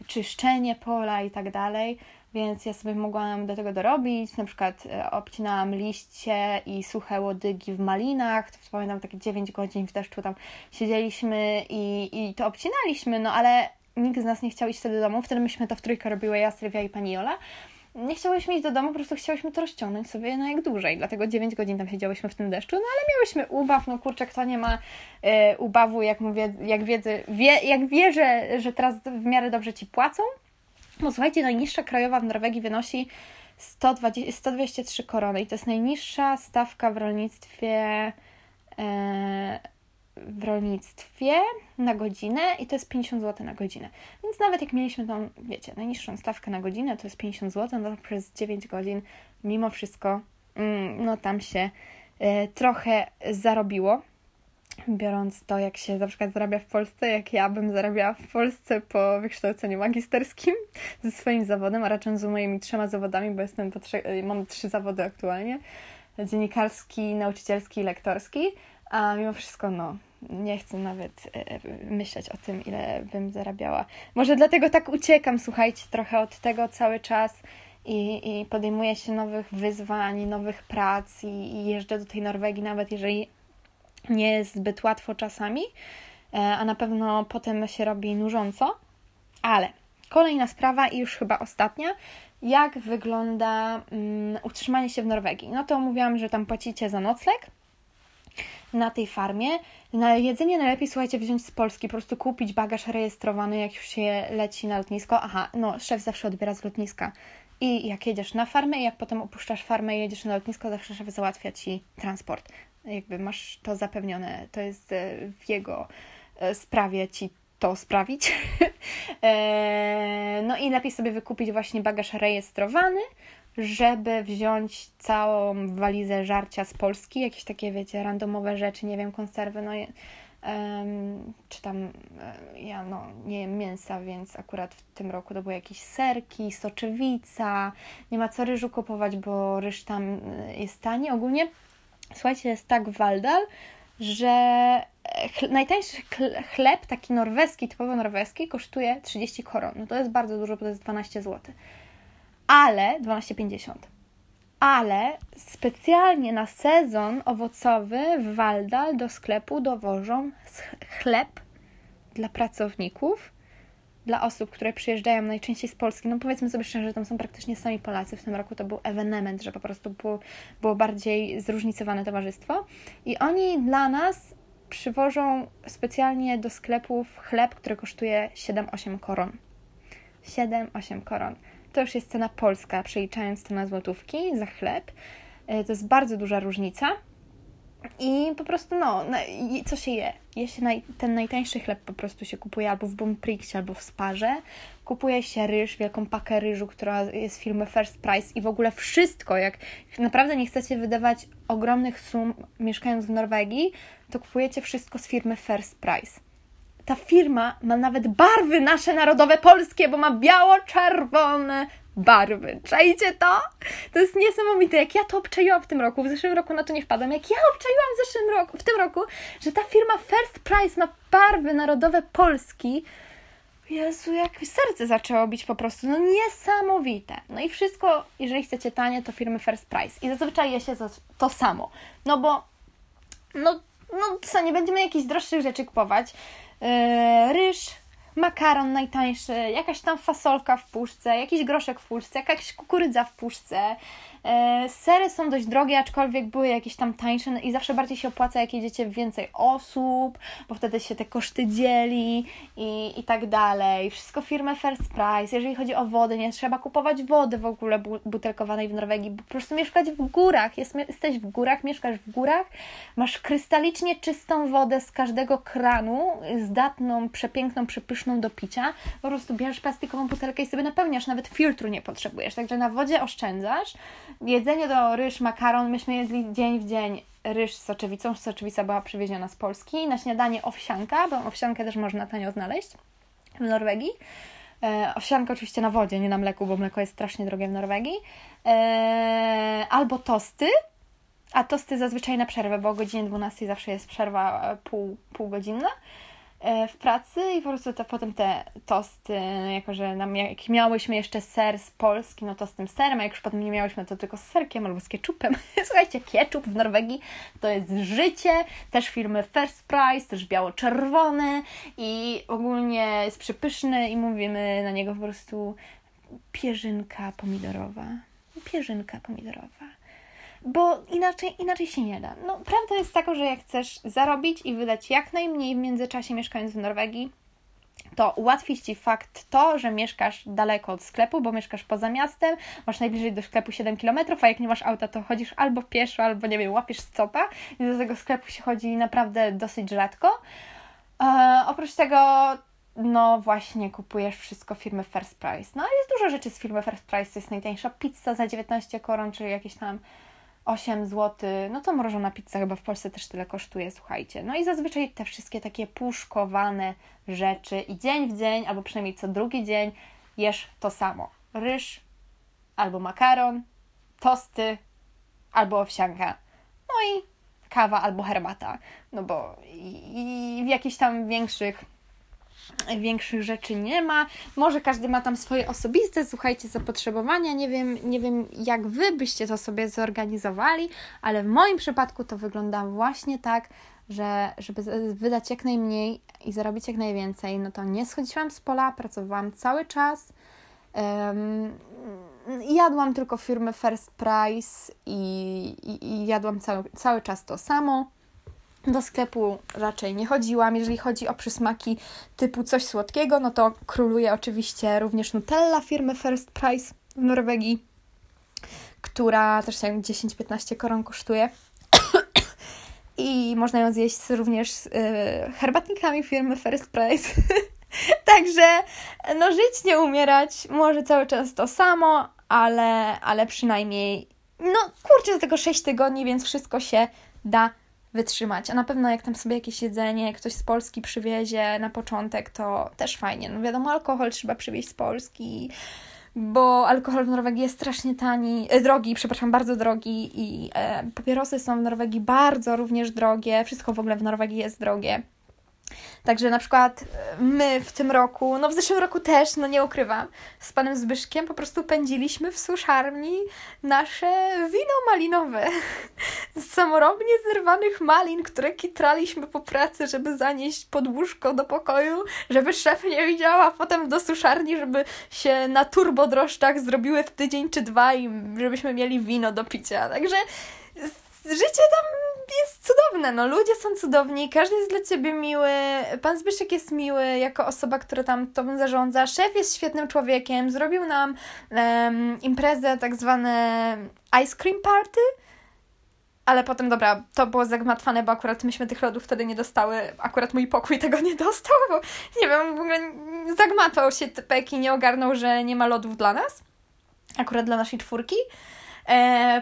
czyszczenie pola i tak dalej. Więc ja sobie mogłam do tego dorobić. Na przykład e, obcinałam liście i suche łodygi w malinach. To wspominam takie 9 godzin w deszczu tam siedzieliśmy i, i to obcinaliśmy, no ale nikt z nas nie chciał iść wtedy do domu. Wtedy myśmy to w trójkę robiły, ja, Sylwia i pani Jola. Nie chciałyśmy iść do domu, po prostu chciałyśmy to rozciągnąć sobie na jak dłużej. Dlatego 9 godzin tam siedziałyśmy w tym deszczu, no ale miałyśmy ubaw, no kurczę, kto nie ma y, ubawu, jak mówię, jak, wiedzy, wie, jak że, że teraz w miarę dobrze Ci płacą. No słuchajcie, najniższa krajowa w Norwegii wynosi 120, 123 korony i to jest najniższa stawka w rolnictwie e, w rolnictwie na godzinę i to jest 50 zł na godzinę. Więc nawet jak mieliśmy tą, wiecie, najniższą stawkę na godzinę, to jest 50 zł, no to przez 9 godzin mimo wszystko, mm, no tam się e, trochę zarobiło. Biorąc to, jak się na przykład zarabia w Polsce, jak ja bym zarabiała w Polsce po wykształceniu magisterskim ze swoim zawodem, a raczej z moimi trzema zawodami, bo jestem po trzy, mam trzy zawody aktualnie: dziennikarski, nauczycielski i lektorski a mimo wszystko, no, nie chcę nawet e, myśleć o tym, ile bym zarabiała. Może dlatego tak uciekam, słuchajcie, trochę od tego cały czas i, i podejmuję się nowych wyzwań, nowych prac i, i jeżdżę do tej Norwegii, nawet jeżeli nie jest zbyt łatwo czasami, e, a na pewno potem się robi nużąco. Ale kolejna sprawa i już chyba ostatnia, jak wygląda um, utrzymanie się w Norwegii. No to mówiłam, że tam płacicie za nocleg, na tej farmie. Na jedzenie najlepiej, słuchajcie, wziąć z Polski, po prostu kupić bagaż rejestrowany, jak już się leci na lotnisko. Aha, no, szef zawsze odbiera z lotniska. I jak jedziesz na farmę i jak potem opuszczasz farmę i jedziesz na lotnisko, zawsze szef załatwia Ci transport. Jakby masz to zapewnione, to jest e, w jego e, sprawie Ci to sprawić. E, no i lepiej sobie wykupić właśnie bagaż rejestrowany, żeby wziąć całą walizę żarcia z Polski, jakieś takie, wiecie, randomowe rzeczy, nie wiem, konserwy, no um, czy tam e, ja no, nie jem mięsa, więc akurat w tym roku to były jakieś serki, soczewica, nie ma co ryżu kupować, bo ryż tam e, jest tani. Ogólnie, słuchajcie, jest tak Waldal, że e, najtańszy chleb, taki norweski, typowo norweski, kosztuje 30 koron. No to jest bardzo dużo, bo to jest 12 zł ale 12,50. Ale specjalnie na sezon owocowy w Waldal do sklepu dowożą chleb dla pracowników, dla osób, które przyjeżdżają najczęściej z Polski. No powiedzmy sobie szczerze, że tam są praktycznie sami Polacy. W tym roku to był ewenement, że po prostu było, było bardziej zróżnicowane towarzystwo. I oni dla nas przywożą specjalnie do sklepów chleb, który kosztuje 7-8 koron. 7-8 koron to już jest cena polska, przeliczając to na złotówki za chleb. E, to jest bardzo duża różnica. I po prostu, no, co się je? Je się naj, ten najtańszy chleb po prostu się kupuje albo w Bonprixie, albo w Sparze. Kupuje się ryż, wielką pakę ryżu, która jest firmy First Price i w ogóle wszystko. Jak naprawdę nie chcecie wydawać ogromnych sum mieszkając w Norwegii, to kupujecie wszystko z firmy First Price ta firma ma nawet barwy nasze narodowe polskie, bo ma biało-czerwone barwy. Czajcie to? To jest niesamowite. Jak ja to obczaiłam w tym roku, w zeszłym roku na to nie wpadłam, jak ja obczaiłam w zeszłym roku, w tym roku, że ta firma First Price ma barwy narodowe Polski. Jezu, jak serce zaczęło bić po prostu. No niesamowite. No i wszystko, jeżeli chcecie tanie, to firmy First Price. I zazwyczaj je się to samo. No bo, no, no co, nie będziemy jakichś droższych rzeczy kupować. Yy, ryż, makaron najtańszy, jakaś tam fasolka w puszce, jakiś groszek w puszce, jakaś kukurydza w puszce, E, sery są dość drogie, aczkolwiek były jakieś tam tańsze no i zawsze bardziej się opłaca, jak jedziecie więcej osób, bo wtedy się te koszty dzieli i, i tak dalej. Wszystko firmę First Price. Jeżeli chodzi o wodę, nie trzeba kupować wody w ogóle butelkowanej w Norwegii, po prostu mieszkać w górach. Jest, jesteś w górach, mieszkasz w górach, masz krystalicznie czystą wodę z każdego kranu, zdatną, przepiękną, przepyszną do picia. Po prostu bierzesz plastikową butelkę i sobie napełniasz, nawet filtru nie potrzebujesz. Także na wodzie oszczędzasz jedzenie to ryż, makaron. Myśmy jedli dzień w dzień ryż z soczewicą. Soczewica była przywieziona z Polski. Na śniadanie owsianka, bo owsiankę też można tanio znaleźć w Norwegii. E, owsianka oczywiście na wodzie, nie na mleku, bo mleko jest strasznie drogie w Norwegii. E, albo tosty, a tosty zazwyczaj na przerwę, bo o godzinie 12 zawsze jest przerwa e, pół, półgodzinna. W pracy i po prostu te, potem te tosty, jako że nam, jak miałyśmy jeszcze ser z Polski, no to z tym serem, a jak już potem nie miałyśmy, to tylko z serkiem albo z ketchupem. Słuchajcie, ketchup w Norwegii to jest życie, też firmy First Price, też biało-czerwony i ogólnie jest przepyszny i mówimy na niego po prostu pierzynka pomidorowa. Pierzynka pomidorowa. Bo inaczej, inaczej się nie da. No, prawda jest taka, że jak chcesz zarobić i wydać jak najmniej w międzyczasie mieszkając w Norwegii, to ułatwi Ci fakt to, że mieszkasz daleko od sklepu, bo mieszkasz poza miastem, masz najbliżej do sklepu 7 km, a jak nie masz auta, to chodzisz albo pieszo, albo nie wiem, łapiesz stopa i do tego sklepu się chodzi naprawdę dosyć rzadko. E, oprócz tego, no właśnie, kupujesz wszystko firmy First Price. No jest dużo rzeczy z firmy First Price, to jest najtańsza pizza za 19 koron, czy jakieś tam 8 zł, no to mrożona pizza chyba w Polsce też tyle kosztuje, słuchajcie. No i zazwyczaj te wszystkie takie puszkowane rzeczy i dzień w dzień, albo przynajmniej co drugi dzień jesz to samo. Ryż albo makaron, tosty albo owsianka. No i kawa albo herbata. No bo i, i w jakichś tam większych większych rzeczy nie ma. Może każdy ma tam swoje osobiste, słuchajcie, zapotrzebowania. Nie wiem, nie wiem, jak wy byście to sobie zorganizowali, ale w moim przypadku to wygląda właśnie tak, że żeby wydać jak najmniej i zarobić jak najwięcej, no to nie schodziłam z pola, pracowałam cały czas. Um, jadłam tylko firmy First Price i, i, i jadłam cały, cały czas to samo. Do sklepu raczej nie chodziłam. Jeżeli chodzi o przysmaki typu coś słodkiego, no to króluje oczywiście również Nutella firmy First Price w Norwegii, która też jak 10-15 koron kosztuje. I można ją zjeść również z yy, herbatnikami firmy First Price. Także no żyć, nie umierać, może cały czas to samo, ale, ale przynajmniej no kurczę, do tego 6 tygodni, więc wszystko się da wytrzymać. A na pewno jak tam sobie jakieś jedzenie ktoś z Polski przywiezie na początek, to też fajnie. No wiadomo, alkohol trzeba przywieźć z Polski, bo alkohol w Norwegii jest strasznie tani, e, drogi, przepraszam, bardzo drogi i e, papierosy są w Norwegii bardzo również drogie. Wszystko w ogóle w Norwegii jest drogie. Także na przykład e, my w tym roku, no w zeszłym roku też, no nie ukrywam, z panem Zbyszkiem po prostu pędziliśmy w suszarni nasze wino malinowe z samorobnie zerwanych malin, które kitraliśmy po pracy, żeby zanieść pod łóżko do pokoju, żeby szef nie widział, a potem do suszarni, żeby się na turbodrożczach zrobiły w tydzień czy dwa i żebyśmy mieli wino do picia. Także życie tam jest cudowne, no ludzie są cudowni, każdy jest dla ciebie miły, pan Zbyszek jest miły jako osoba, która tam tobą zarządza, szef jest świetnym człowiekiem, zrobił nam um, imprezę tak zwane ice cream party, ale potem, dobra, to było zagmatwane, bo akurat myśmy tych lodów wtedy nie dostały, akurat mój pokój tego nie dostał, bo nie wiem, w ogóle zagmatał się typek i nie ogarnął, że nie ma lodów dla nas, akurat dla naszej czwórki,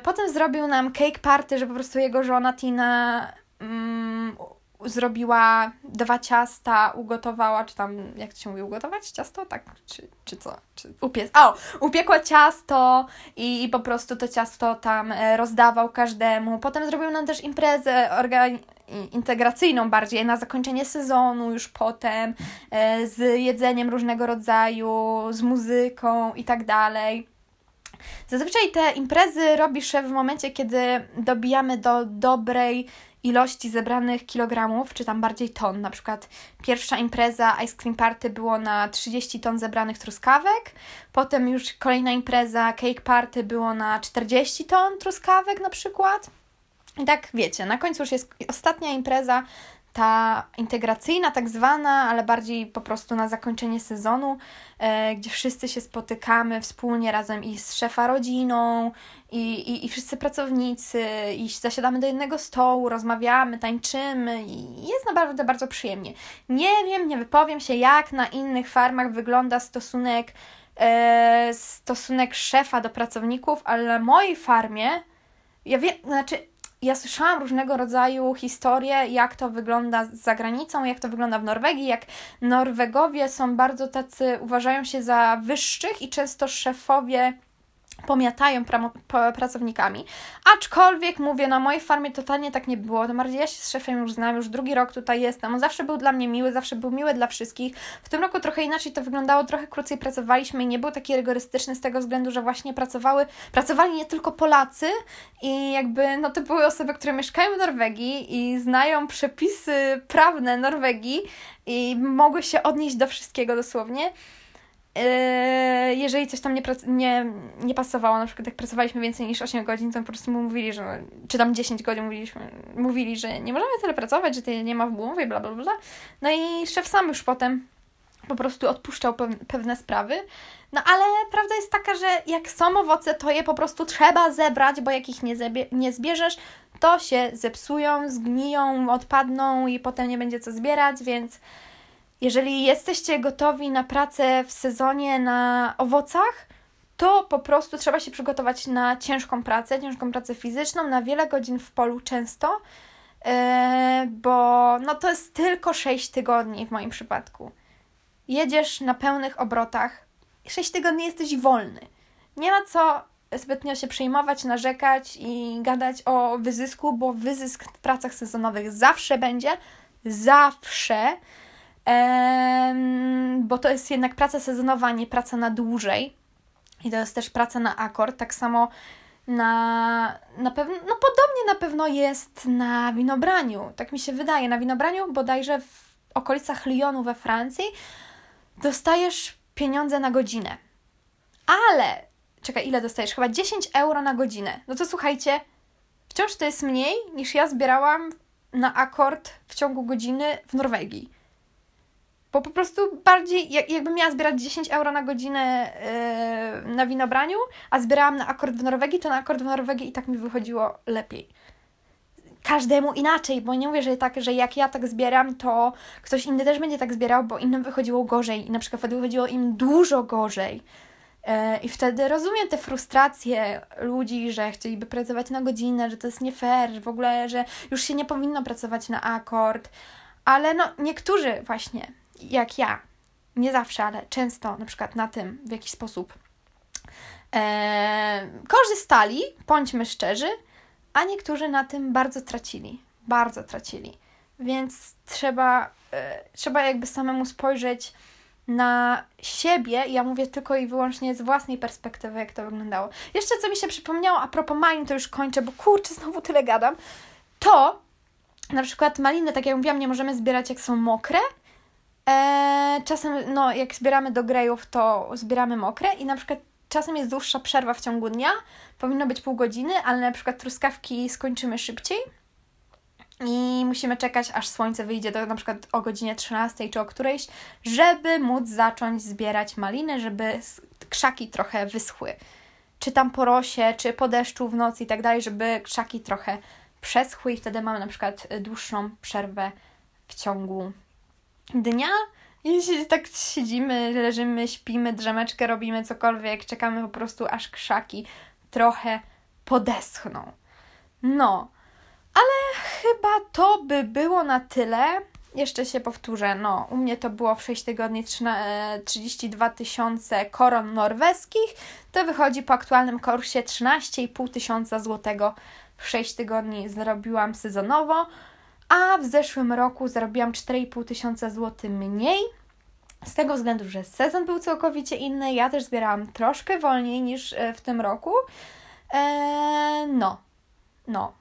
potem zrobił nam cake party, że po prostu jego żona Tina mm, zrobiła dwa ciasta, ugotowała, czy tam, jak to się mówi, ugotować ciasto? Tak, czy, czy co? Czy upiec... O, upiekła ciasto i, i po prostu to ciasto tam e, rozdawał każdemu. Potem zrobił nam też imprezę integracyjną bardziej na zakończenie sezonu, już potem e, z jedzeniem różnego rodzaju, z muzyką i tak dalej. Zazwyczaj te imprezy robi szef w momencie, kiedy dobijamy do dobrej ilości zebranych kilogramów, czy tam bardziej ton. Na przykład pierwsza impreza Ice Cream Party było na 30 ton zebranych truskawek, potem już kolejna impreza Cake Party było na 40 ton truskawek na przykład. I tak wiecie, na końcu już jest ostatnia impreza ta integracyjna, tak zwana, ale bardziej po prostu na zakończenie sezonu, e, gdzie wszyscy się spotykamy wspólnie razem i z szefa rodziną, i, i, i wszyscy pracownicy, i zasiadamy do jednego stołu, rozmawiamy, tańczymy, i jest naprawdę bardzo przyjemnie. Nie wiem, nie wypowiem się, jak na innych farmach wygląda stosunek, e, stosunek szefa do pracowników, ale na mojej farmie, ja wiem, znaczy ja słyszałam różnego rodzaju historie, jak to wygląda za granicą, jak to wygląda w Norwegii, jak Norwegowie są bardzo tacy, uważają się za wyższych i często szefowie pomiatają pra pracownikami. Aczkolwiek mówię, na mojej farmie totalnie tak nie było. To bardziej ja się z szefem już znam, już drugi rok tutaj jestem. On zawsze był dla mnie miły, zawsze był miły dla wszystkich. W tym roku trochę inaczej to wyglądało, trochę krócej pracowaliśmy i nie był taki rygorystyczny z tego względu, że właśnie pracowały, pracowali nie tylko Polacy i jakby no to były osoby, które mieszkają w Norwegii i znają przepisy prawne Norwegii i mogły się odnieść do wszystkiego dosłownie. Yy, jeżeli coś tam nie, nie, nie pasowało, na przykład jak pracowaliśmy więcej niż 8 godzin, to po prostu mówili, że, czy tam 10 godzin mówiliśmy, mówili, że nie możemy tyle pracować, że tyle nie ma w głowie, bla, bla, bla. No i szef sam już potem po prostu odpuszczał pewne sprawy. No ale prawda jest taka, że jak są owoce, to je po prostu trzeba zebrać, bo jak ich nie, nie zbierzesz, to się zepsują, zgniją, odpadną i potem nie będzie co zbierać, więc jeżeli jesteście gotowi na pracę w sezonie na owocach, to po prostu trzeba się przygotować na ciężką pracę, ciężką pracę fizyczną, na wiele godzin w polu często, yy, bo no to jest tylko 6 tygodni w moim przypadku. Jedziesz na pełnych obrotach, 6 tygodni jesteś wolny. Nie ma co zbytnio się przejmować, narzekać i gadać o wyzysku, bo wyzysk w pracach sezonowych zawsze będzie, zawsze bo to jest jednak praca sezonowa, nie praca na dłużej. I to jest też praca na akord. Tak samo na, na pewno, no podobnie na pewno jest na winobraniu. Tak mi się wydaje. Na winobraniu bodajże w okolicach Lyonu we Francji dostajesz pieniądze na godzinę. Ale, czekaj, ile dostajesz? Chyba 10 euro na godzinę. No to słuchajcie, wciąż to jest mniej niż ja zbierałam na akord w ciągu godziny w Norwegii. Bo po prostu bardziej, jak, jakbym miała zbierać 10 euro na godzinę yy, na winobraniu, a zbierałam na akord w Norwegii, to na akord w Norwegii i tak mi wychodziło lepiej. Każdemu inaczej, bo nie mówię, że tak, że jak ja tak zbieram, to ktoś inny też będzie tak zbierał, bo innym wychodziło gorzej i na przykład wtedy wychodziło im dużo gorzej. E, I wtedy rozumiem te frustracje ludzi, że chcieliby pracować na godzinę, że to jest nie fair, że w ogóle, że już się nie powinno pracować na akord, ale no niektórzy właśnie jak ja, nie zawsze, ale często na przykład na tym w jakiś sposób e, korzystali, bądźmy szczerzy, a niektórzy na tym bardzo tracili. Bardzo tracili. Więc trzeba, e, trzeba jakby samemu spojrzeć na siebie. Ja mówię tylko i wyłącznie z własnej perspektywy, jak to wyglądało. Jeszcze co mi się przypomniało, a propos malin, to już kończę, bo kurczę, znowu tyle gadam. To na przykład maliny, tak jak mówiłam, nie możemy zbierać jak są mokre, Eee, czasem, no, jak zbieramy do grejów, to zbieramy mokre i na przykład czasem jest dłuższa przerwa w ciągu dnia, powinno być pół godziny, ale na przykład truskawki skończymy szybciej i musimy czekać, aż słońce wyjdzie do na przykład o godzinie 13 czy o którejś, żeby móc zacząć zbierać maliny, żeby krzaki trochę wyschły. Czy tam po rosie, czy po deszczu w nocy i tak dalej, żeby krzaki trochę przeschły i wtedy mamy na przykład dłuższą przerwę w ciągu dnia i tak siedzimy, leżymy, śpimy, drzemeczkę robimy, cokolwiek, czekamy po prostu aż krzaki trochę podeschną. No, ale chyba to by było na tyle. Jeszcze się powtórzę, no, u mnie to było w 6 tygodni 32 tysiące koron norweskich. To wychodzi po aktualnym kursie 13,5 tysiąca złotego w 6 tygodni zarobiłam sezonowo a w zeszłym roku zarobiłam 4,5 tysiąca złotych mniej. Z tego względu, że sezon był całkowicie inny, ja też zbierałam troszkę wolniej niż e, w tym roku. Eee, no, no.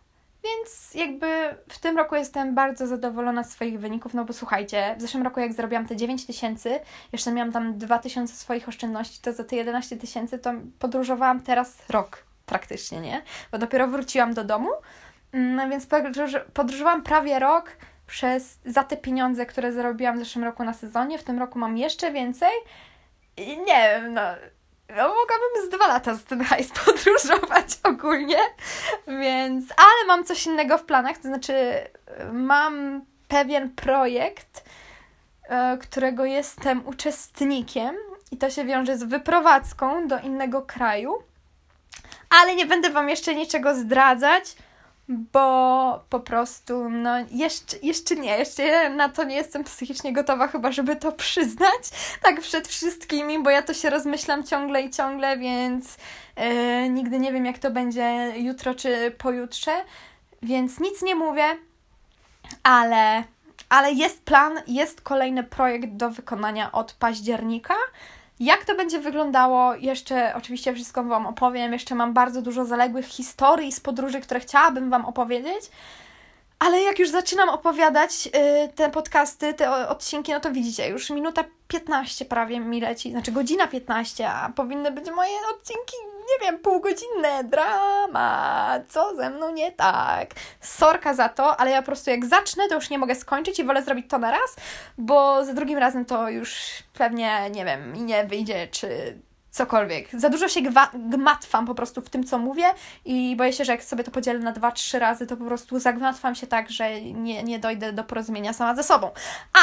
Więc jakby w tym roku jestem bardzo zadowolona z swoich wyników, no bo słuchajcie, w zeszłym roku jak zarobiłam te 9 tysięcy, jeszcze miałam tam 2 tysiące swoich oszczędności, to za te 11 tysięcy to podróżowałam teraz rok praktycznie, nie? Bo dopiero wróciłam do domu, no więc podróżowałam prawie rok przez, za te pieniądze, które zarobiłam w zeszłym roku na sezonie. W tym roku mam jeszcze więcej. I nie wiem, no, no mogłabym z dwa lata z ten hajs podróżować ogólnie, więc, ale mam coś innego w planach, to znaczy mam pewien projekt, e, którego jestem uczestnikiem i to się wiąże z wyprowadzką do innego kraju, ale nie będę Wam jeszcze niczego zdradzać, bo po prostu, no jeszcze, jeszcze nie, jeszcze na to nie jestem psychicznie gotowa chyba, żeby to przyznać tak przed wszystkimi, bo ja to się rozmyślam ciągle i ciągle, więc yy, nigdy nie wiem jak to będzie jutro czy pojutrze, więc nic nie mówię, ale, ale jest plan, jest kolejny projekt do wykonania od października, jak to będzie wyglądało, jeszcze oczywiście wszystko Wam opowiem. Jeszcze mam bardzo dużo zaległych historii z podróży, które chciałabym Wam opowiedzieć. Ale jak już zaczynam opowiadać y, te podcasty, te odcinki, no to widzicie, już minuta 15 prawie mi leci, znaczy godzina 15, a powinny być moje odcinki, nie wiem, półgodzinne. Drama, co ze mną nie tak. Sorka za to, ale ja po prostu jak zacznę, to już nie mogę skończyć i wolę zrobić to na raz, bo za drugim razem to już pewnie, nie wiem, nie wyjdzie, czy cokolwiek. Za dużo się gmatwam po prostu w tym, co mówię i boję się, że jak sobie to podzielę na dwa, trzy razy, to po prostu zagmatwam się tak, że nie, nie dojdę do porozumienia sama ze sobą.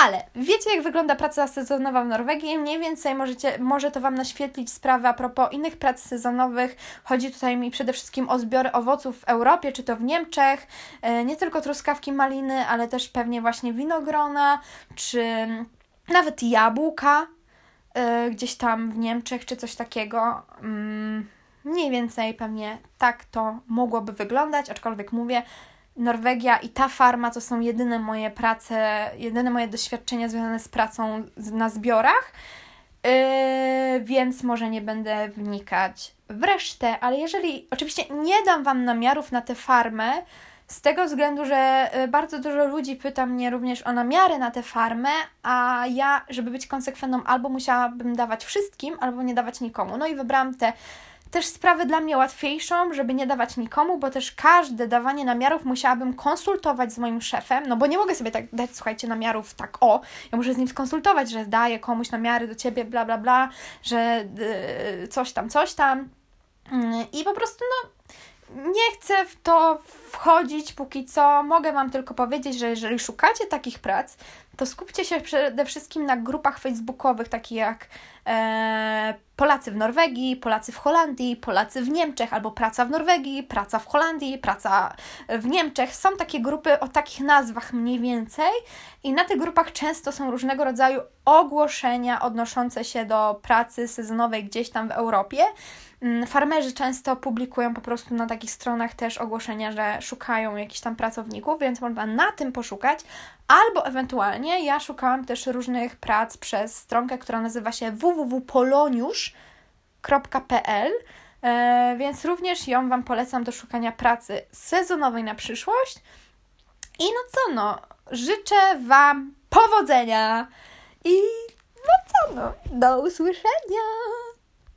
Ale wiecie, jak wygląda praca sezonowa w Norwegii? Mniej więcej możecie, może to Wam naświetlić sprawę a propos innych prac sezonowych. Chodzi tutaj mi przede wszystkim o zbiory owoców w Europie, czy to w Niemczech. E, nie tylko truskawki maliny, ale też pewnie właśnie winogrona, czy nawet jabłka Y, gdzieś tam w Niemczech czy coś takiego. Mm, mniej więcej pewnie tak to mogłoby wyglądać, aczkolwiek mówię, Norwegia i ta farma to są jedyne moje prace, jedyne moje doświadczenia związane z pracą na zbiorach, yy, więc może nie będę wnikać w resztę, ale jeżeli oczywiście nie dam Wam namiarów na tę farmę, z tego względu, że y, bardzo dużo ludzi pyta mnie również o namiary na tę farmę, a ja, żeby być konsekwentną, albo musiałabym dawać wszystkim, albo nie dawać nikomu. No i wybrałam tę też sprawę dla mnie łatwiejszą, żeby nie dawać nikomu, bo też każde dawanie namiarów musiałabym konsultować z moim szefem, no bo nie mogę sobie tak dać, słuchajcie, namiarów tak o, ja muszę z nim skonsultować, że daję komuś namiary do ciebie, bla, bla, bla, że yy, coś tam, coś tam. Yy, I po prostu, no, nie chcę w to wchodzić póki co. Mogę Wam tylko powiedzieć, że jeżeli szukacie takich prac, to skupcie się przede wszystkim na grupach facebookowych, takich jak e, Polacy w Norwegii, Polacy w Holandii, Polacy w Niemczech, albo praca w Norwegii, praca w Holandii, praca w Niemczech. Są takie grupy o takich nazwach mniej więcej, i na tych grupach często są różnego rodzaju ogłoszenia odnoszące się do pracy sezonowej gdzieś tam w Europie. Mm, farmerzy często publikują po prostu na takich stronach też ogłoszenia, że szukają jakichś tam pracowników, więc można na tym poszukać, albo ewentualnie ja szukałam też różnych prac przez stronkę, która nazywa się www.poloniusz.pl e, więc również ją Wam polecam do szukania pracy sezonowej na przyszłość. I no co no, życzę Wam powodzenia i no co no, do usłyszenia!